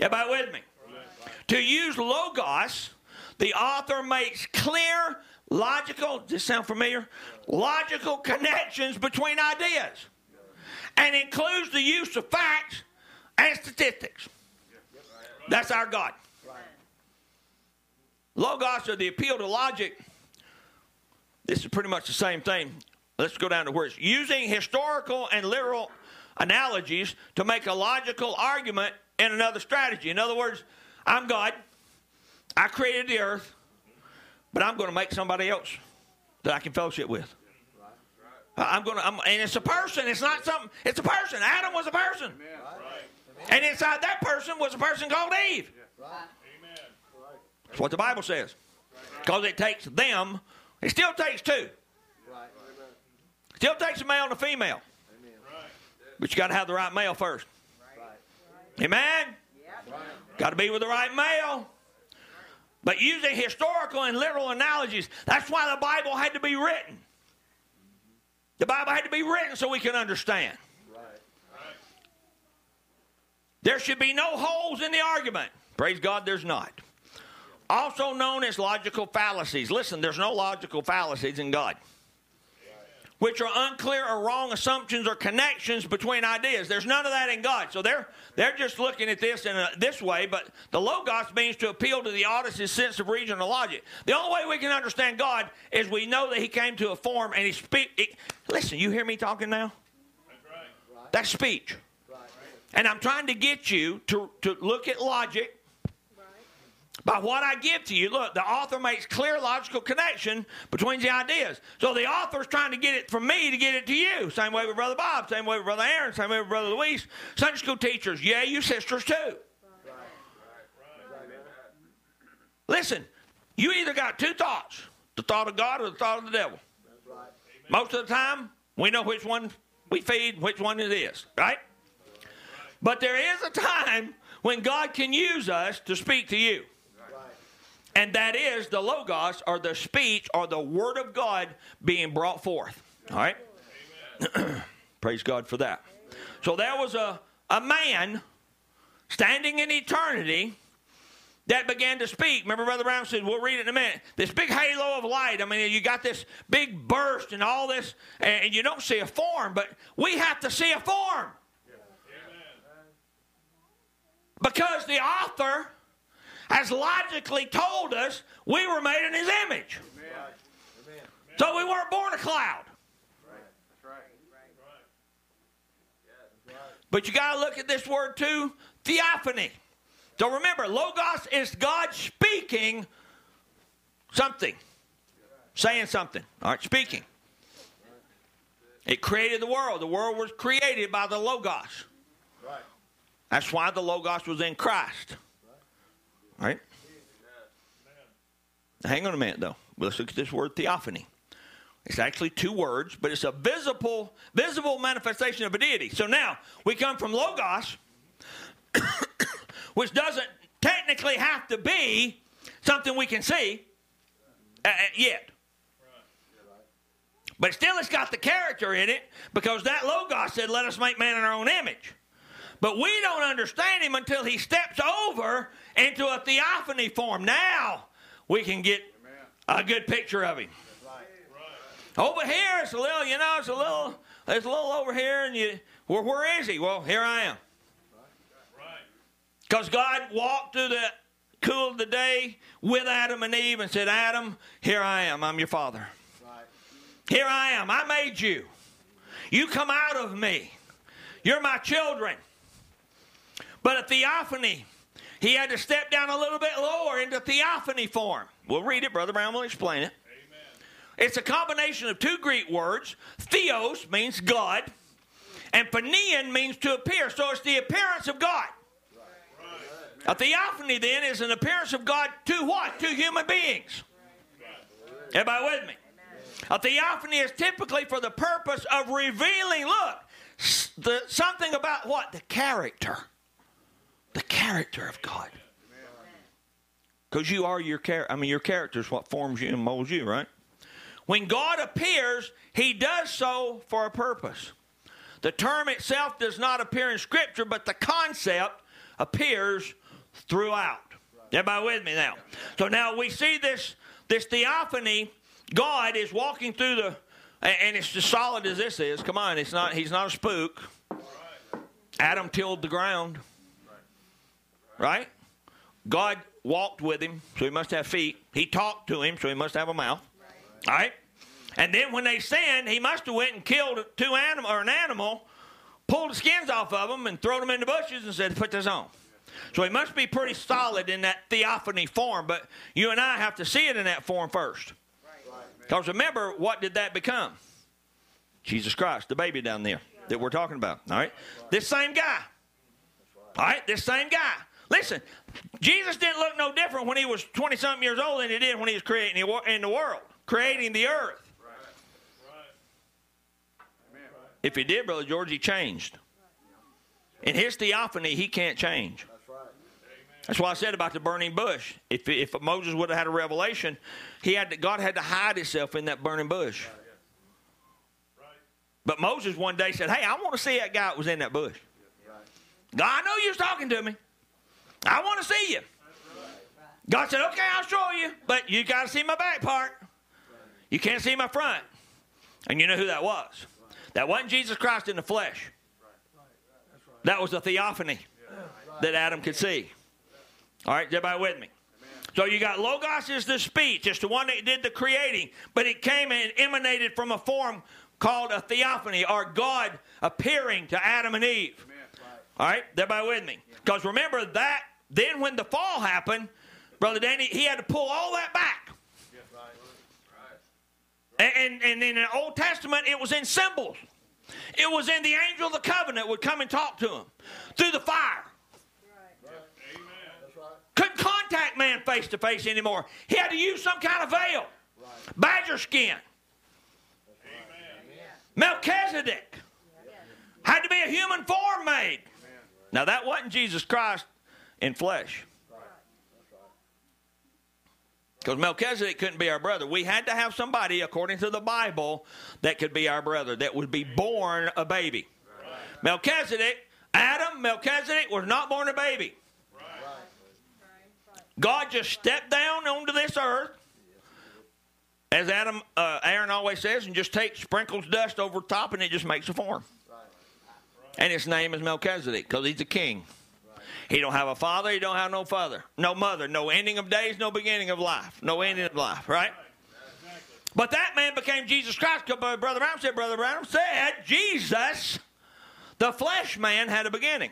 Everybody with me? To use Logos, the author makes clear, logical, does this sound familiar? Logical connections between ideas and includes the use of facts and statistics. That's our God. Logos or the appeal to logic. This is pretty much the same thing. Let's go down to words. Using historical and literal analogies to make a logical argument in another strategy. In other words, I'm God. I created the earth, but I'm going to make somebody else that I can fellowship with. I'm going to, I'm, and it's a person. It's not something. It's a person. Adam was a person. And inside that person was a person called Eve. That's what the Bible says. Because it takes them, it still takes two. Still takes a male and a female. But you got to have the right male first. Right. Amen? Got to be with the right male. But using historical and literal analogies, that's why the Bible had to be written. The Bible had to be written so we can understand. There should be no holes in the argument. Praise God, there's not. Also known as logical fallacies. Listen, there's no logical fallacies in God, which are unclear or wrong assumptions or connections between ideas. There's none of that in God. So they're they're just looking at this in a, this way. But the logos means to appeal to the audience's sense of reason or logic. The only way we can understand God is we know that He came to a form and He speak. Listen, you hear me talking now? That's speech. Right. And I'm trying to get you to, to look at logic by what I give to you. Look, the author makes clear logical connection between the ideas. So the author's trying to get it from me to get it to you. Same way with Brother Bob, same way with Brother Aaron, same way with Brother Luis. Sunday school teachers, yeah, you sisters too. Listen, you either got two thoughts the thought of God or the thought of the devil. Most of the time, we know which one we feed, which one it is, right? But there is a time when God can use us to speak to you. And that is the Logos or the speech or the Word of God being brought forth. All right? (clears throat) Praise God for that. So there was a, a man standing in eternity that began to speak. Remember, Brother Branham said, we'll read it in a minute. This big halo of light. I mean, you got this big burst and all this, and you don't see a form, but we have to see a form. Because the author has logically told us we were made in his image. Amen. So we weren't born a cloud. But you got to look at this word too theophany. So remember, Logos is God speaking something. saying something. All right, speaking. It created the world. The world was created by the Logos. That's why the Logos was in Christ. Right? Now, hang on a minute, though. Let's look at this word theophany. It's actually two words, but it's a visible, visible manifestation of a deity. So now we come from Logos, (coughs) which doesn't technically have to be something we can see uh, uh, yet. But still, it's got the character in it because that Logos said, Let us make man in our own image. But we don't understand him until he steps over into a theophany form. Now we can get a good picture of him. Over here, it's a little, you know, it's a little, it's a little over here, and you, well, where is he? Well, here I am. Because God walked through the cool of the day with Adam and Eve and said, Adam, here I am. I'm your father. Here I am. I made you. You come out of me. You're my children. But a theophany, he had to step down a little bit lower into theophany form. We'll read it. Brother Branham will explain it. It's a combination of two Greek words. Theos means God, and phanian means to appear. So it's the appearance of God. A theophany then is an appearance of God to what? To human beings. Everybody with me? A theophany is typically for the purpose of revealing, look, the, something about what? The character. The character of God. Because you are your character. I mean, your character is what forms you and molds you, right? When God appears, he does so for a purpose. The term itself does not appear in Scripture, but the concept appears throughout. Everybody with me now? So now we see this, this theophany. God is walking through the, and it's as solid as this is. Come on, it's not. He's not a spook. Adam tilled the ground, right? God walked with him, so he must have feet. He talked to him, so he must have a mouth. All right. And then when they sinned, he must have went and killed two animal or an animal, pulled the skins off of them, and thrown them in the bushes and said, "Put this on." So he must be pretty solid in that theophany form. But you and I have to see it in that form first. Because remember, what did that become? Jesus Christ, the baby down there that we're talking about. All right, this same guy. All right, this same guy. Listen, Jesus didn't look no different when he was 20 something years old than he did when he was creating in the world, creating the earth. If he did, Brother George, he changed. In his theophany, he can't change. That's why I said about the burning bush. If, if Moses would have had a revelation, he had to, God had to hide himself in that burning bush. But Moses one day said, Hey, I want to see that guy that was in that bush. God, I know you was talking to me. I want to see you. God said, Okay, I'll show you, but you got to see my back part. You can't see my front. And you know who that was? That wasn't Jesus Christ in the flesh. That was a theophany that Adam could see. All right, everybody with me? So you got Logos is the speech. It's the one that did the creating, but it came and emanated from a form called a theophany, or God appearing to Adam and Eve. All right, everybody with me? Because remember that then when the fall happened, Brother Danny, he had to pull all that back. And, and, in the Old Testament, it was in symbols. It was in the angel of the covenant would come and talk to him through the fire. Couldn't contact man face to face anymore. He had to use some kind of veil, badger skin. Melchizedek had to be a human form made. Now that wasn't Jesus Christ in flesh. Because Melchizedek couldn't be our brother. We had to have somebody, according to the Bible, that could be our brother, that would be born a baby. Melchizedek, Adam, Melchizedek was not born a baby. God just stepped down onto this earth, as Adam, uh, Aaron always says, and just takes sprinkles dust over top, and it just makes a form. And his name is Melchizedek because he's a king. He don't have a father. He don't have no father, no mother, no ending of days, no beginning of life, no ending of life. Right? But that man became Jesus Christ. Brother Branham said, Brother Branham said, Jesus, the flesh man, had a beginning.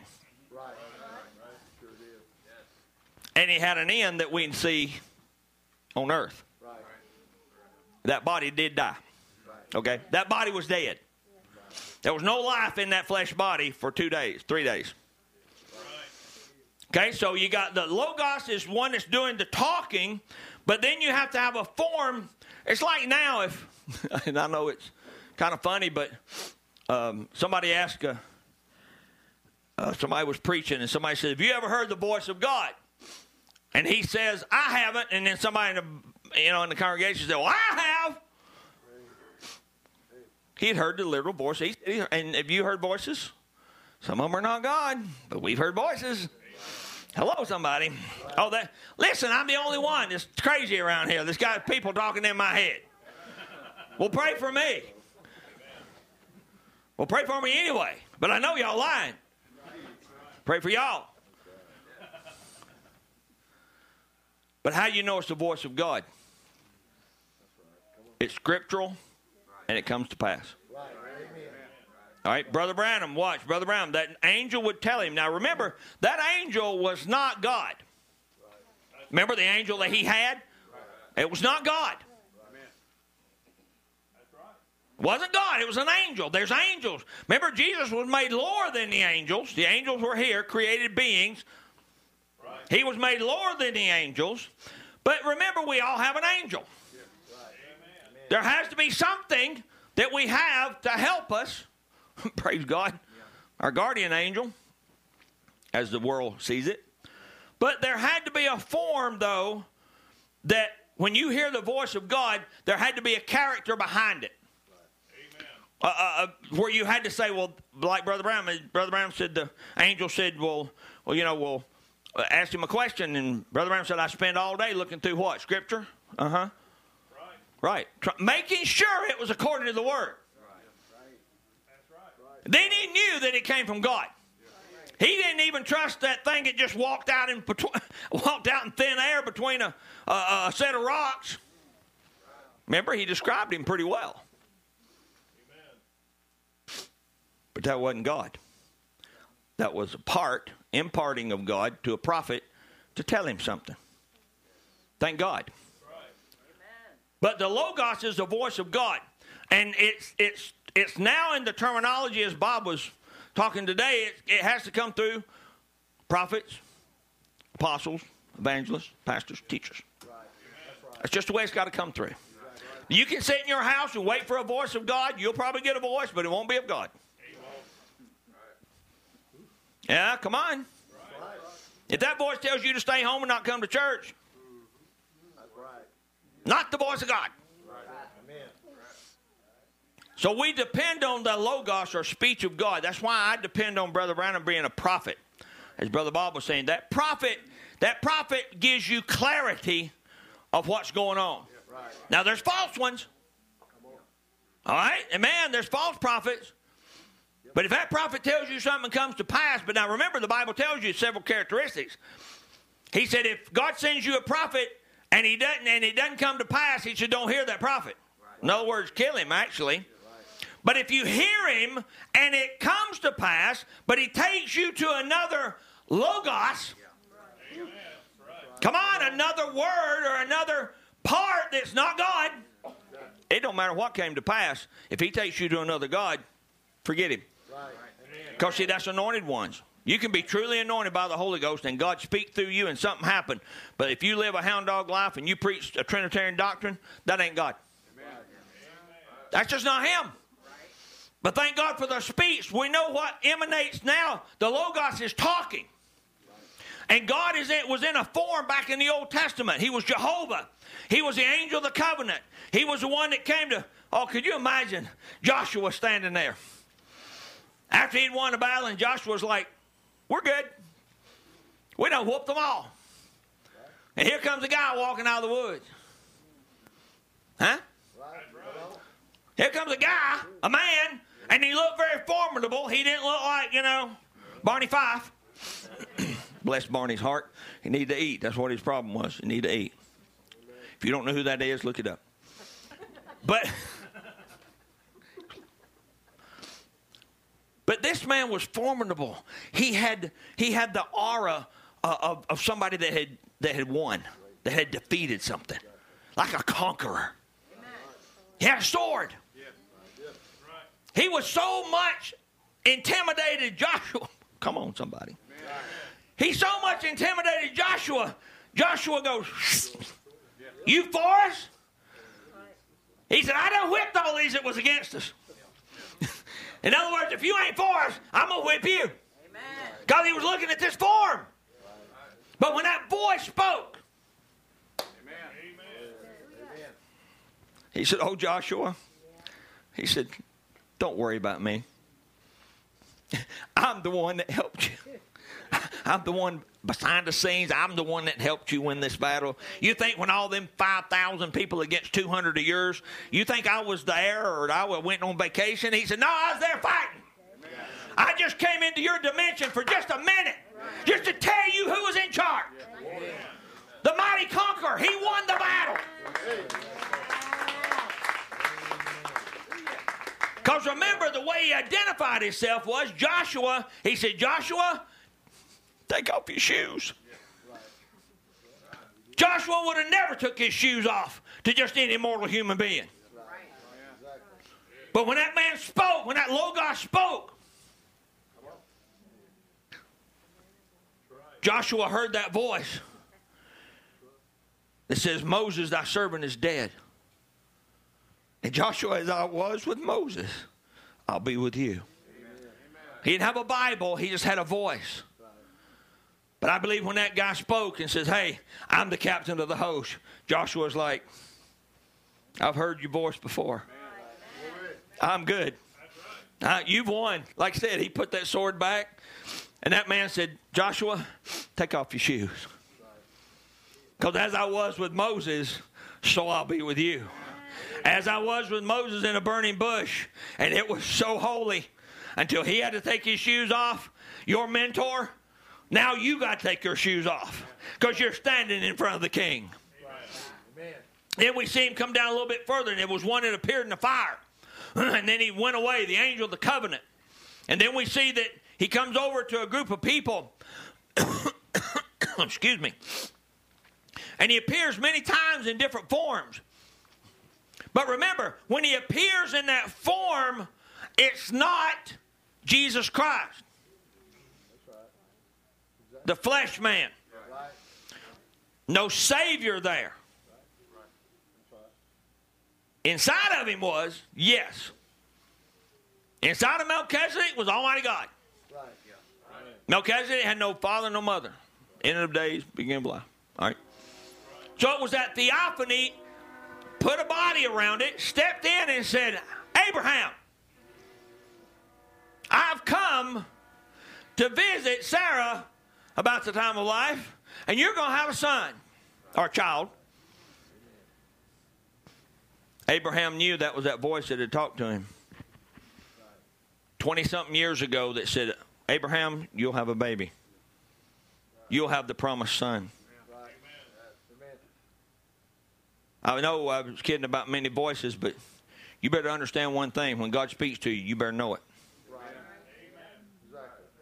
And he had an end that we can see on earth. that body did die. Okay? That body was dead. There was no life in that flesh body for two days, three days. Okay, so you got the Logos is one that's doing the talking, but then you have to have a form. It's like now, if, (laughs) and I know it's kind of funny, but um, somebody asked, uh, uh, somebody was preaching, and somebody said, Have you ever heard the voice of God? And he says, I haven't. And then somebody in the, you know, in the congregation said, Well, I have. He had heard the literal voice. He, and have you heard voices? Some of them are not God, but we've heard voices. Hello, somebody. Oh, that. Listen, I'm the only one that's crazy around here. There's got people talking in my head. Well, pray for me. Well, pray for me anyway. But I know y'all lying. Pray for y'all. But how do you know it's the voice of God? It's scriptural and it comes to pass. All right, Brother Branham, watch. Brother Branham, that angel would tell him. Now remember, that angel was not God. Remember the angel that he had? It was not God. Wasn't God, it was an angel. There's angels. Remember, Jesus was made lower than the angels. The angels were here, created beings. He was made lower than the angels. But remember, we all have an angel. There has to be something that we have to help us. (laughs) Praise God. Our guardian angel, as the world sees it. But there had to be a form, though, that when you hear the voice of God, there had to be a character behind it. Uh, uh, uh, where you had to say, well, like Brother Branham, Brother Branham said, the angel said, well, well, you know, well, uh, asked him a question, and Brother Branham said, I spend all day looking through what? Scripture? Uh huh. Right. Try, making sure it was according to the Word. Then he knew that it came from God. He didn't even trust that thing that just walked out in between, (laughs) walked out in thin air between a, a, a set of rocks. Remember, he described him pretty well. But that wasn't God. That was a part, imparting of God to a prophet to tell him something. Thank God. But the Logos is the voice of God. And it's, it's, it's now in the terminology as Bob was talking today, it, it has to come through prophets, apostles, evangelists, pastors, teachers. That's just the way it's got to come through. You can sit in your house and wait for a voice of God. You'll probably get a voice, but it won't be of God. Yeah, come on. If that voice tells you to stay home and not come to church, not the voice of God. So we depend on the logos or speech of God. That's why I depend on Brother Branham being a prophet. As Brother Bob was saying, that prophet, that prophet gives you clarity of what's going on. Now there's false ones. All right? And man, there's false prophets. But if that prophet tells you something comes to pass, but now remember the Bible tells you several characteristics. He said if God sends you a prophet and he doesn't and it doesn't come to pass, he said don't hear that prophet. In other words, kill him actually. But if you hear him and it comes to pass, but he takes you to another logos, come on, another word or another part that's not God, it don't matter what came to pass. If he takes you to another God, forget him. Because see, that's anointed ones. You can be truly anointed by the Holy Ghost and God speak through you and something happen. But if you live a hound dog life and you preach a Trinitarian doctrine, that ain't God. That's just not him. But thank God for the speech. We know what emanates now. The Logos is talking. And God is in, was in a form back in the Old Testament. He was Jehovah. He was the angel of the covenant. He was the one that came to. Oh, could you imagine Joshua standing there? After he'd won the battle, and Joshua's like, We're good. We done whooped them all. And here comes a guy walking out of the woods. Huh? Here comes a guy, a man, and he looked very formidable. He didn't look like, you know, Barney Fife. (clears throat) Bless Barney's heart. He needed to eat. That's what his problem was. He needed to eat. If you don't know who that is, look it up. But (laughs) But this man was formidable. He had he had the aura uh, of, of somebody that had that had won, that had defeated something, like a conqueror. He had a sword. He was so much intimidated Joshua. (laughs) Come on, somebody. He so much intimidated Joshua. Joshua goes, You for us? He said, I done whipped all these that was against us. (laughs) In other words, if you ain't for us, I'm going to whip you. God, he was looking at this form. But when that voice spoke, he said, Oh, Joshua, he said, Don't worry about me. (laughs) I'm the one that helped you. (laughs) I'm the one behind the scenes. I'm the one that helped you win this battle. You think when all them 5,000 people against 200 of yours, you think I was there or I went on vacation? He said, No, I was there fighting. I just came into your dimension for just a minute, just to tell you who was in charge. The mighty conqueror, he won the battle. Because remember, the way he identified himself was Joshua. He said, Joshua, take off your shoes. Joshua would have never took his shoes off to just any mortal human being. But when that man spoke, when that Logos spoke, Joshua heard that voice that says, Moses, thy servant, is dead. And Joshua, as I was with Moses, I'll be with you. He didn't have a Bible, he just had a voice. But I believe when that guy spoke and says, Hey, I'm the captain of the host, Joshua's like, I've heard your voice before. I'm good. Uh, you've won. Like I said, he put that sword back, and that man said, Joshua, take off your shoes. Because as I was with Moses, so I'll be with you. As I was with Moses in a burning bush, and it was so holy until he had to take his shoes off, your mentor, now you got to take your shoes off because you're standing in front of the king. Then we see him come down a little bit further, and it was one that appeared in the fire. (clears throat) and then he went away, the angel of the covenant. And then we see that he comes over to a group of people. (coughs) Excuse me. And he appears many times in different forms. But remember, when he appears in that form, it's not Jesus Christ, the flesh man. No Savior there. Inside of him was, yes. Inside of Melchizedek was Almighty God. Melchizedek had no father, no mother. End of days, beginning of life. All right. So it was that theophany put a body around it, stepped in, and said, Abraham, I've come to visit Sarah about the time of life, and you're going to have a son or a child. Abraham knew that was that voice that had talked to him 20 something years ago that said, Abraham, you'll have a baby. You'll have the promised son. I know I was kidding about many voices, but you better understand one thing. When God speaks to you, you better know it.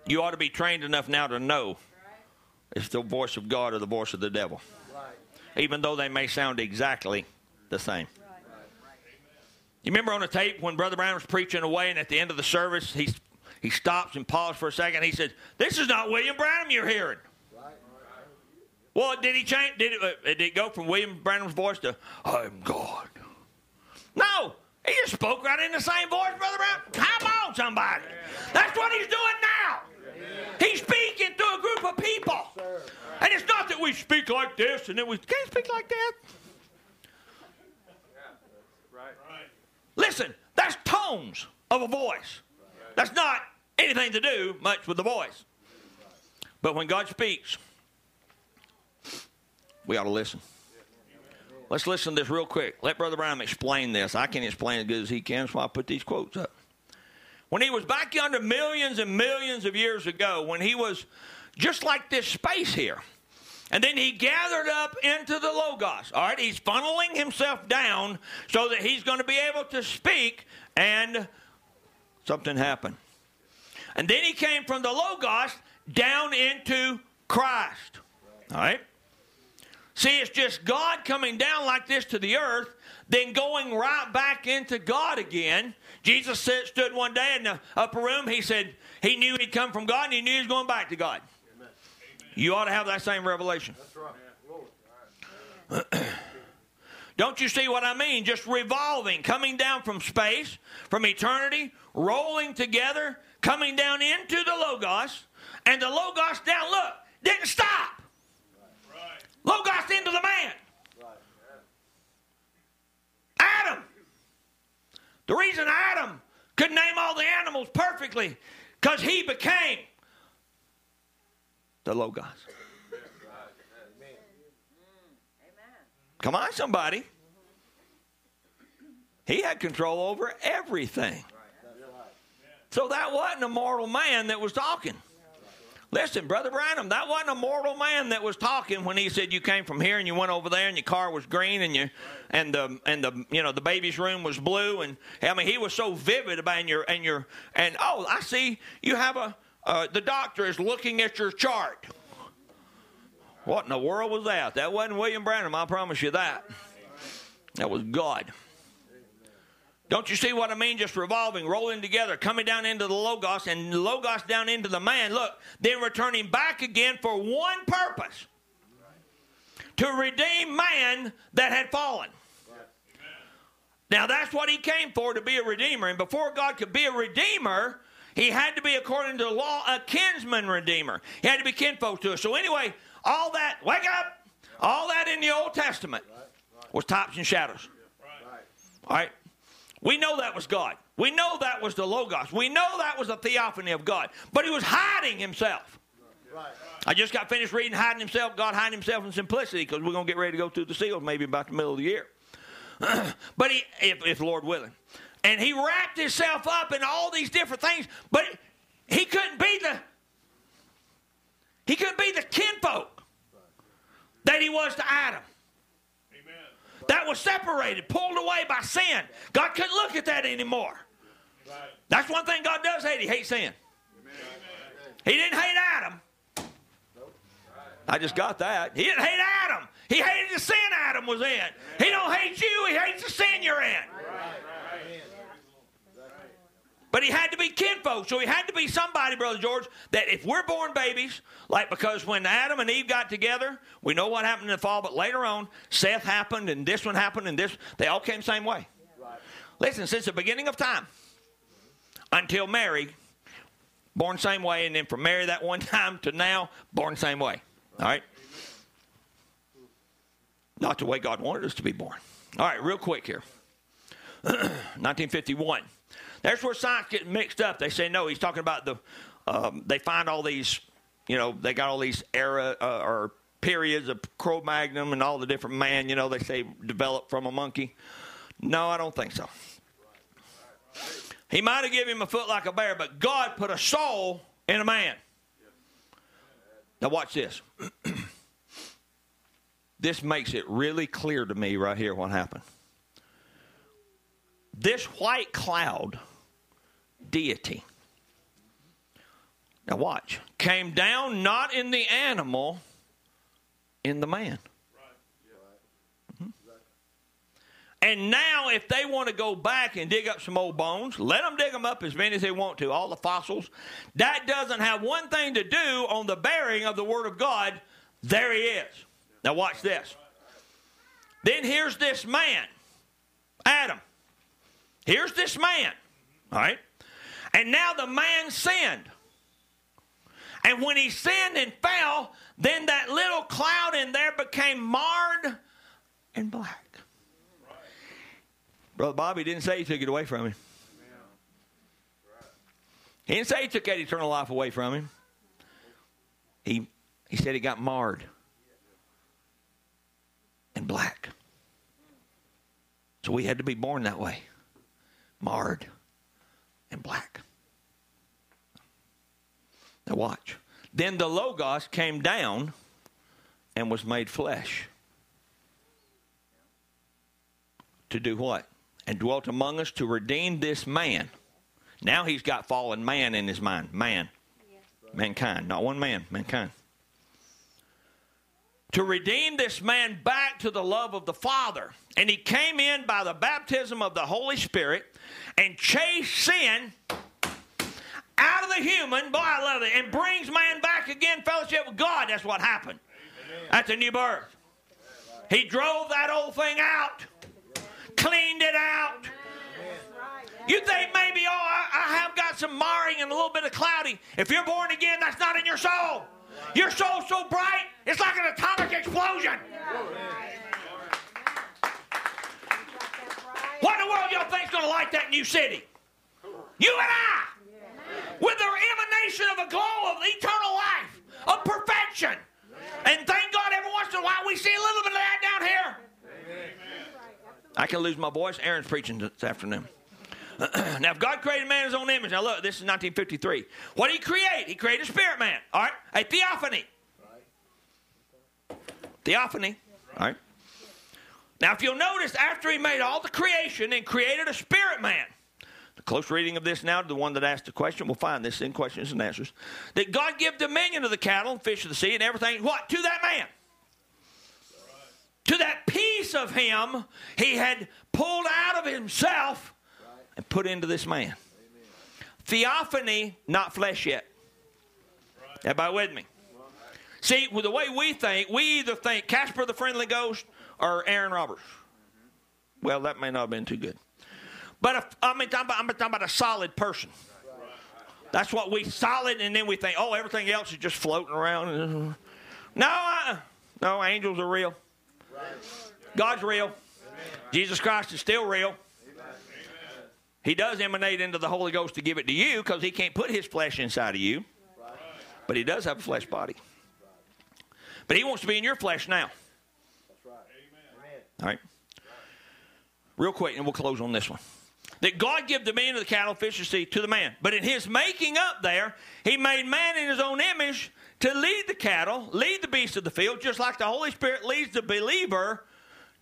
You ought to be trained enough now to know it's the voice of God or the voice of the devil. Even though they may sound exactly the same. You remember on the tape when Brother Branham was preaching away, and at the end of the service, he, he stops and pauses for a second. He said, This is not William Branham you're hearing. Well, did he change? Did it, uh, did it go from William Branham's voice to "I'm God"? No, he just spoke right in the same voice, Brother Branham. Come on, somebody. That's what he's doing now. He's speaking to a group of people, and it's not that we speak like this and then we can't speak like that. Listen, that's tones of a voice. That's not anything to do much with the voice. But when God speaks, we ought to listen. Let's listen to this real quick. Let Brother Branham explain this. I can't explain as good as he can, so I put these quotes up. When he was back yonder millions and millions of years ago, when he was just like this space here, and then he gathered up into the Logos. All right, he's funneling himself down so that he's going to be able to speak, and something happened. And then he came from the Logos down into Christ. All right? See, it's just God coming down like this to the earth, then going right back into God again. Jesus said, stood one day in the upper room. He said he knew he'd come from God and he knew he was going back to God. You ought to have that same revelation. (clears throat) Don't you see what I mean? Just revolving, coming down from space, from eternity, rolling together, coming down into the Logos, and the Logos down, look, didn't stop. Logos into the man. Adam. The reason Adam could name all the animals perfectly, because he became the Logos. Come on, somebody. He had control over everything. So that wasn't a mortal man that was talking. Listen, Brother Branham, that wasn't a mortal man that was talking when he said you came from here and you went over there and your car was green and you and the and the you know the baby's room was blue and I mean he was so vivid about and your and your and oh I see you have a uh, the doctor is looking at your chart. What in the world was that? That wasn't William Branham, I promise you that. That was God. Don't you see what I mean? Just revolving, rolling together, coming down into the Logos, and Logos down into the man. Look, then returning back again for one purpose to redeem man that had fallen. Now, that's what he came for to be a redeemer. And before God could be a redeemer, he had to be, according to the law, a kinsman redeemer. He had to be kinfolk to us. So, anyway, all that, wake up, all that in the Old Testament was types and shadows. All right? We know that was God. We know that was the Logos. We know that was the theophany of God. But he was hiding himself. I just got finished reading Hiding Himself, God hiding Himself in simplicity, because we're going to get ready to go through the seals maybe about the middle of the year. (clears throat) but he, if, if Lord willing. And he wrapped himself up in all these different things, but he couldn't be the he couldn't be the kinfolk that he was to Adam that was separated, pulled away by sin. God couldn't look at that anymore. That's one thing God does hate. He hates sin. He didn't hate Adam. I just got that. He didn't hate Adam. He hated the sin Adam was in. He don't hate you. He hates the sin you're in. But he had to be kinfolk, so he had to be somebody, Brother George, that if we're born babies, like because when Adam and Eve got together, we know what happened in the fall, but later on, Seth happened and this one happened and this, they all came the same way. Right. Listen, since the beginning of time until Mary, born same way, and then from Mary that one (laughs) time to now, born same way. All right? Not the way God wanted us to be born. All right, real quick here. (clears throat) 1951. There's where science gets mixed up. They say no. He's talking about the. Um, they find all these, you know, they got all these era uh, or periods of Cro-Magnon and all the different man. You know, they say developed from a monkey. No, I don't think so. He might have given him a foot like a bear, but God put a soul in a man. Now watch this. (clears throat) this makes it really clear to me right here what happened. This white cloud deity. Now, watch. Came down not in the animal, in the man. Mhm. And now, if they want to go back and dig up some old bones, let them dig them up as many as they want to, all the fossils. That doesn't have one thing to do on the bearing of the Word of God. There he is. Now, watch this. Then here's this man, Adam. Here's this man, all right? And now the man sinned. And when he sinned and fell, then that little cloud in there became marred and black. Brother Bobby didn't say he took it away from him. He didn't say he took that eternal life away from him. He, he said he got marred and black. So we had to be born that way marred and black. Now, watch. Then the Logos came down and was made flesh. To do what? And dwelt among us to redeem this man. Now he's got fallen man in his mind. Man. Mankind. Not one man, mankind. to redeem this man back to the love of the Father. And he came in by the baptism of the Holy Spirit and chased sin out of the human, boy, I love it, and brings man back again, fellowship with God. That's what happened. That's a new birth. He drove that old thing out, cleaned it out. You think maybe, oh, I, I have got some marring and a little bit of cloudy. If you're born again, that's not in your soul. Your soul's so bright, it's like an atomic explosion. What in the world y'all think's going to like that new city? You and I, with the emanation of a glow of eternal life, of perfection. And thank God every once in a while we see a little bit of that down here. I can lose my voice. Aaron's preaching this afternoon. (clears throat) now, if God created man in his own image, now look, this is 1953. What did he create? He created a spirit man, all right? A theophany. Theophany, all right? Now, if you'll notice, after he made all the creation and created a spirit man, close reading of this now to the one that asked the question, we'll find this in questions and answers, that God give dominion to the cattle and fish of the sea and everything, what? To that man. To that piece of him he had pulled out of himself and put into this man. Theophany, not flesh yet. Everybody with me? See, with the way we think, we either think Casper the Friendly Ghost or Aaron Roberts. Well, that may not have been too good. But if, I mean, I'm, I'm talking about a solid person. That's what we solid, and then we think, oh, everything else is just floating around. No, uh, no, angels are real. God's real. Jesus Christ is still real. He does emanate into the Holy Ghost to give it to you because he can't put his flesh inside of you. But he does have a flesh body. But he wants to be in your flesh now. All right. Real quick, and we'll close on this one. That God give dominion of the cattle, fish, and sea to the man. But in his making up there, he made man in his own image to lead the cattle, lead the beasts of the field, just like the Holy Spirit leads the believer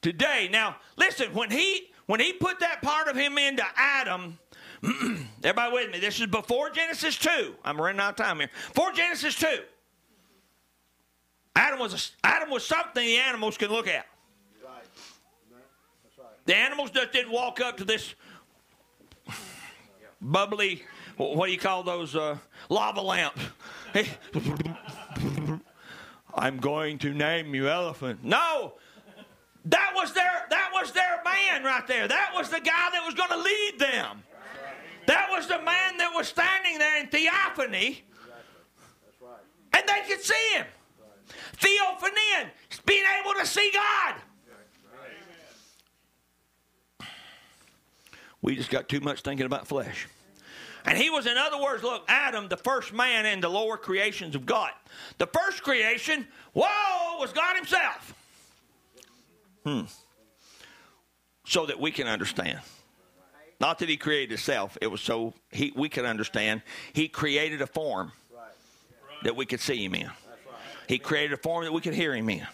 today. Now, listen, when he when he put that part of him into Adam, (clears throat) everybody with me, this is before Genesis 2. I'm running out of time here. Before Genesis 2. Adam was a, Adam was something the animals can look at. The animals just didn't walk up to this bubbly, what do you call those uh, lava lamps? Hey, I'm going to name you elephant. No, that was their that was their man right there. That was the guy that was going to lead them. That was the man that was standing there in theophany, and they could see him. Theophany, being able to see God. We just got too much thinking about flesh. And he was, in other words, look, Adam, the first man in the lower creations of God. The first creation, whoa, was God Himself. Hmm. So that we can understand. Not that He created Himself, it was so he, we can understand. He created a form that we could see Him in, He created a form that we could hear Him in.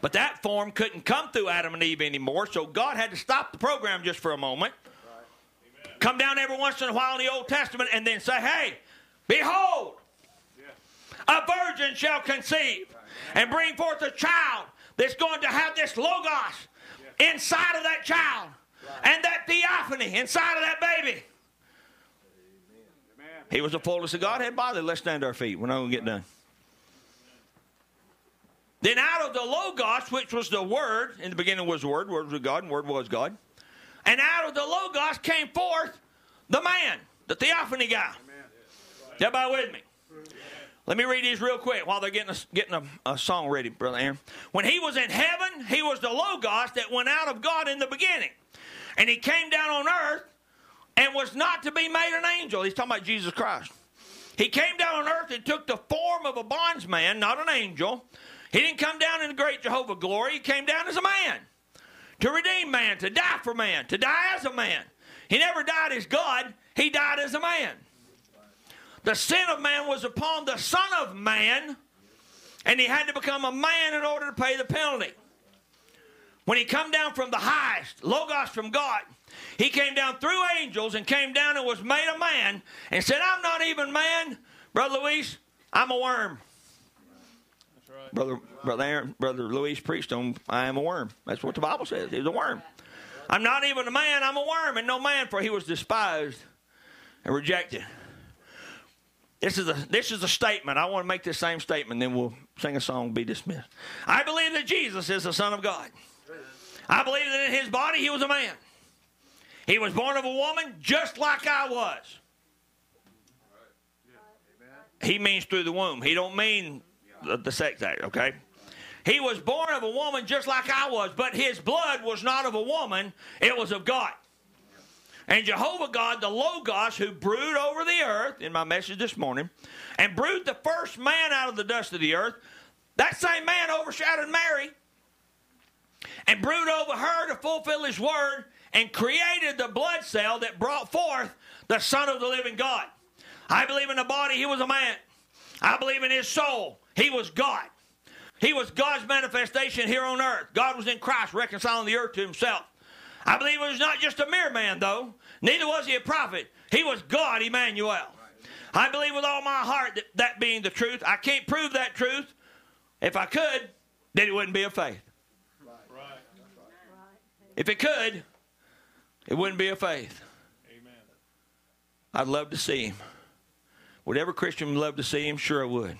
But that form couldn't come through Adam and Eve anymore, so God had to stop the program just for a moment. Come down every once in a while in the Old Testament and then say, Hey, behold, a virgin shall conceive and bring forth a child that's going to have this logos inside of that child and that theophany inside of that baby. He was the fullness of Godhead body. Let's stand to our feet. We're not going to get done. Then out of the Logos, which was the Word, in the beginning was the Word, Word was God, and Word was God. And out of the Logos came forth the man, the theophany guy. Everybody with me? Let me read these real quick while they're getting a, getting a, a song ready, Brother Aaron. When he was in heaven, he was the Logos that went out of God in the beginning. And he came down on earth and was not to be made an angel. He's talking about Jesus Christ. He came down on earth and took the form of a bondsman, not an angel. He didn't come down in the great Jehovah glory. He came down as a man to redeem man, to die for man, to die as a man. He never died as God, he died as a man. The sin of man was upon the Son of Man, and he had to become a man in order to pay the penalty. When he come down from the highest, Logos from God, he came down through angels and came down and was made a man and said, I'm not even man, Brother Luis, I'm a worm. Brother, brother, Aaron, brother Louise preached on. I am a worm. That's what the Bible says. He's a worm. I'm not even a man. I'm a worm, and no man, for he was despised and rejected. This is a this is a statement. I want to make this same statement, then we'll sing a song, be dismissed. I believe that Jesus is the Son of God. I believe that in his body he was a man. He was born of a woman just like I was. He means through the womb. He don't mean the, sex act, okay? He was born of a woman just like I was, but his blood was not of a woman, it was of God. And Jehovah God, the Logos, who brewed over the earth, in my message this morning, and brewed the first man out of the dust of the earth, that same man overshadowed Mary and brewed over her to fulfill his word and created the blood cell that brought forth the Son of the living God. I believe in the body, he was a man. I believe in his soul, he was God. He was God's manifestation here on earth. God was in Christ reconciling the earth to himself. I believe he was not just a mere man, though. Neither was he a prophet. He was God, Emmanuel. I believe with all my heart that that being the truth. I can't prove that truth. If I could, then it wouldn't be a faith. If it could, it wouldn't be a faith. Amen. I'd love to see him. Would every Christian love to see him? Sure, I would.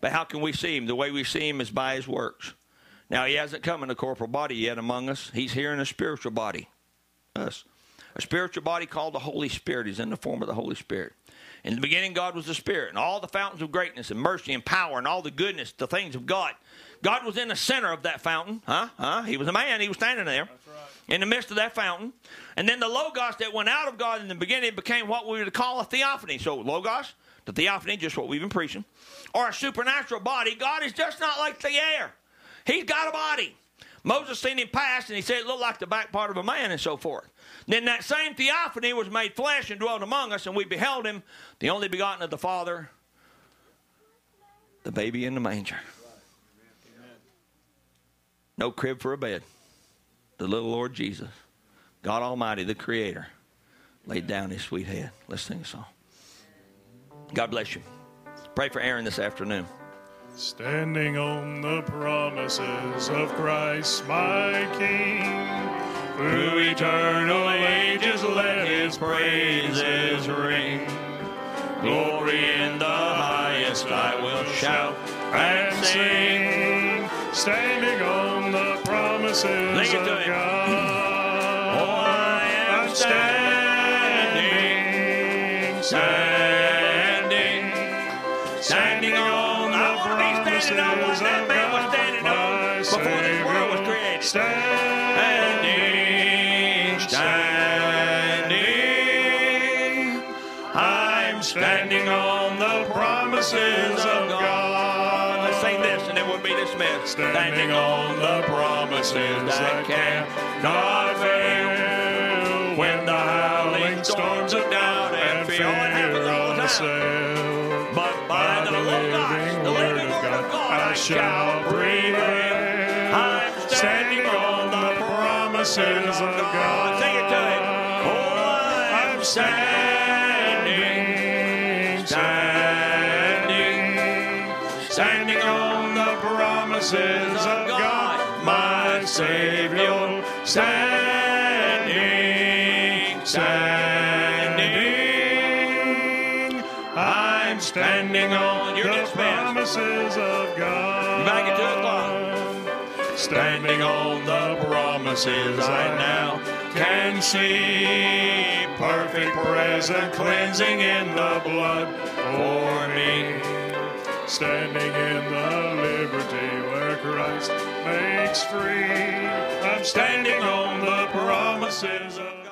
But how can we see him? The way we see him is by his works. Now, he hasn't come in a corporal body yet among us. He's here in a spiritual body. Us. A spiritual body called the Holy Spirit. He's in the form of the Holy Spirit. In the beginning, God was the Spirit, and all the fountains of greatness and mercy and power and all the goodness, the things of God. God was in the center of that fountain. Huh? Huh? He was a man. He was standing there in the midst of that fountain. And then the Logos that went out of God in the beginning became what we would call a theophany. So, Logos, the theophany, just what we've been preaching, or a supernatural body. God is just not like the air, He's got a body. Moses seen him pass, and he said it looked like the back part of a man, and so forth. Then that same theophany was made flesh and dwelt among us, and we beheld him, the only begotten of the Father, the baby in the manger. No crib for a bed. The little Lord Jesus, God Almighty, the Creator, laid down his sweet head. Let's sing a song. God bless you. Pray for Aaron this afternoon. Standing on the promises of Christ, my King. Through eternal ages, let his praises ring. Glory in the highest, I will shout and sing. Standing on the promises Sing it to of. God. Oh, I am standing, standing, standing on what that man was standing on before this world was created. Standing, standing, I'm standing on the promises of God. Let's sing this and then we'll be dismissed. Standing on the promises that cannot fail. When the howling storms of doubt and fear assail. Of God, I shall prevail. I'm standing on the promises of God. Sing it him. Oh, I'm standing, standing, standing on the promises of God, my Savior. Standing, standing, I'm standing on You're the promises of God. Back at 2 o'clock. Standing on the promises I now can see. Perfect present cleansing in the blood for me. Standing in the liberty where Christ makes free. I'm standing on the promises of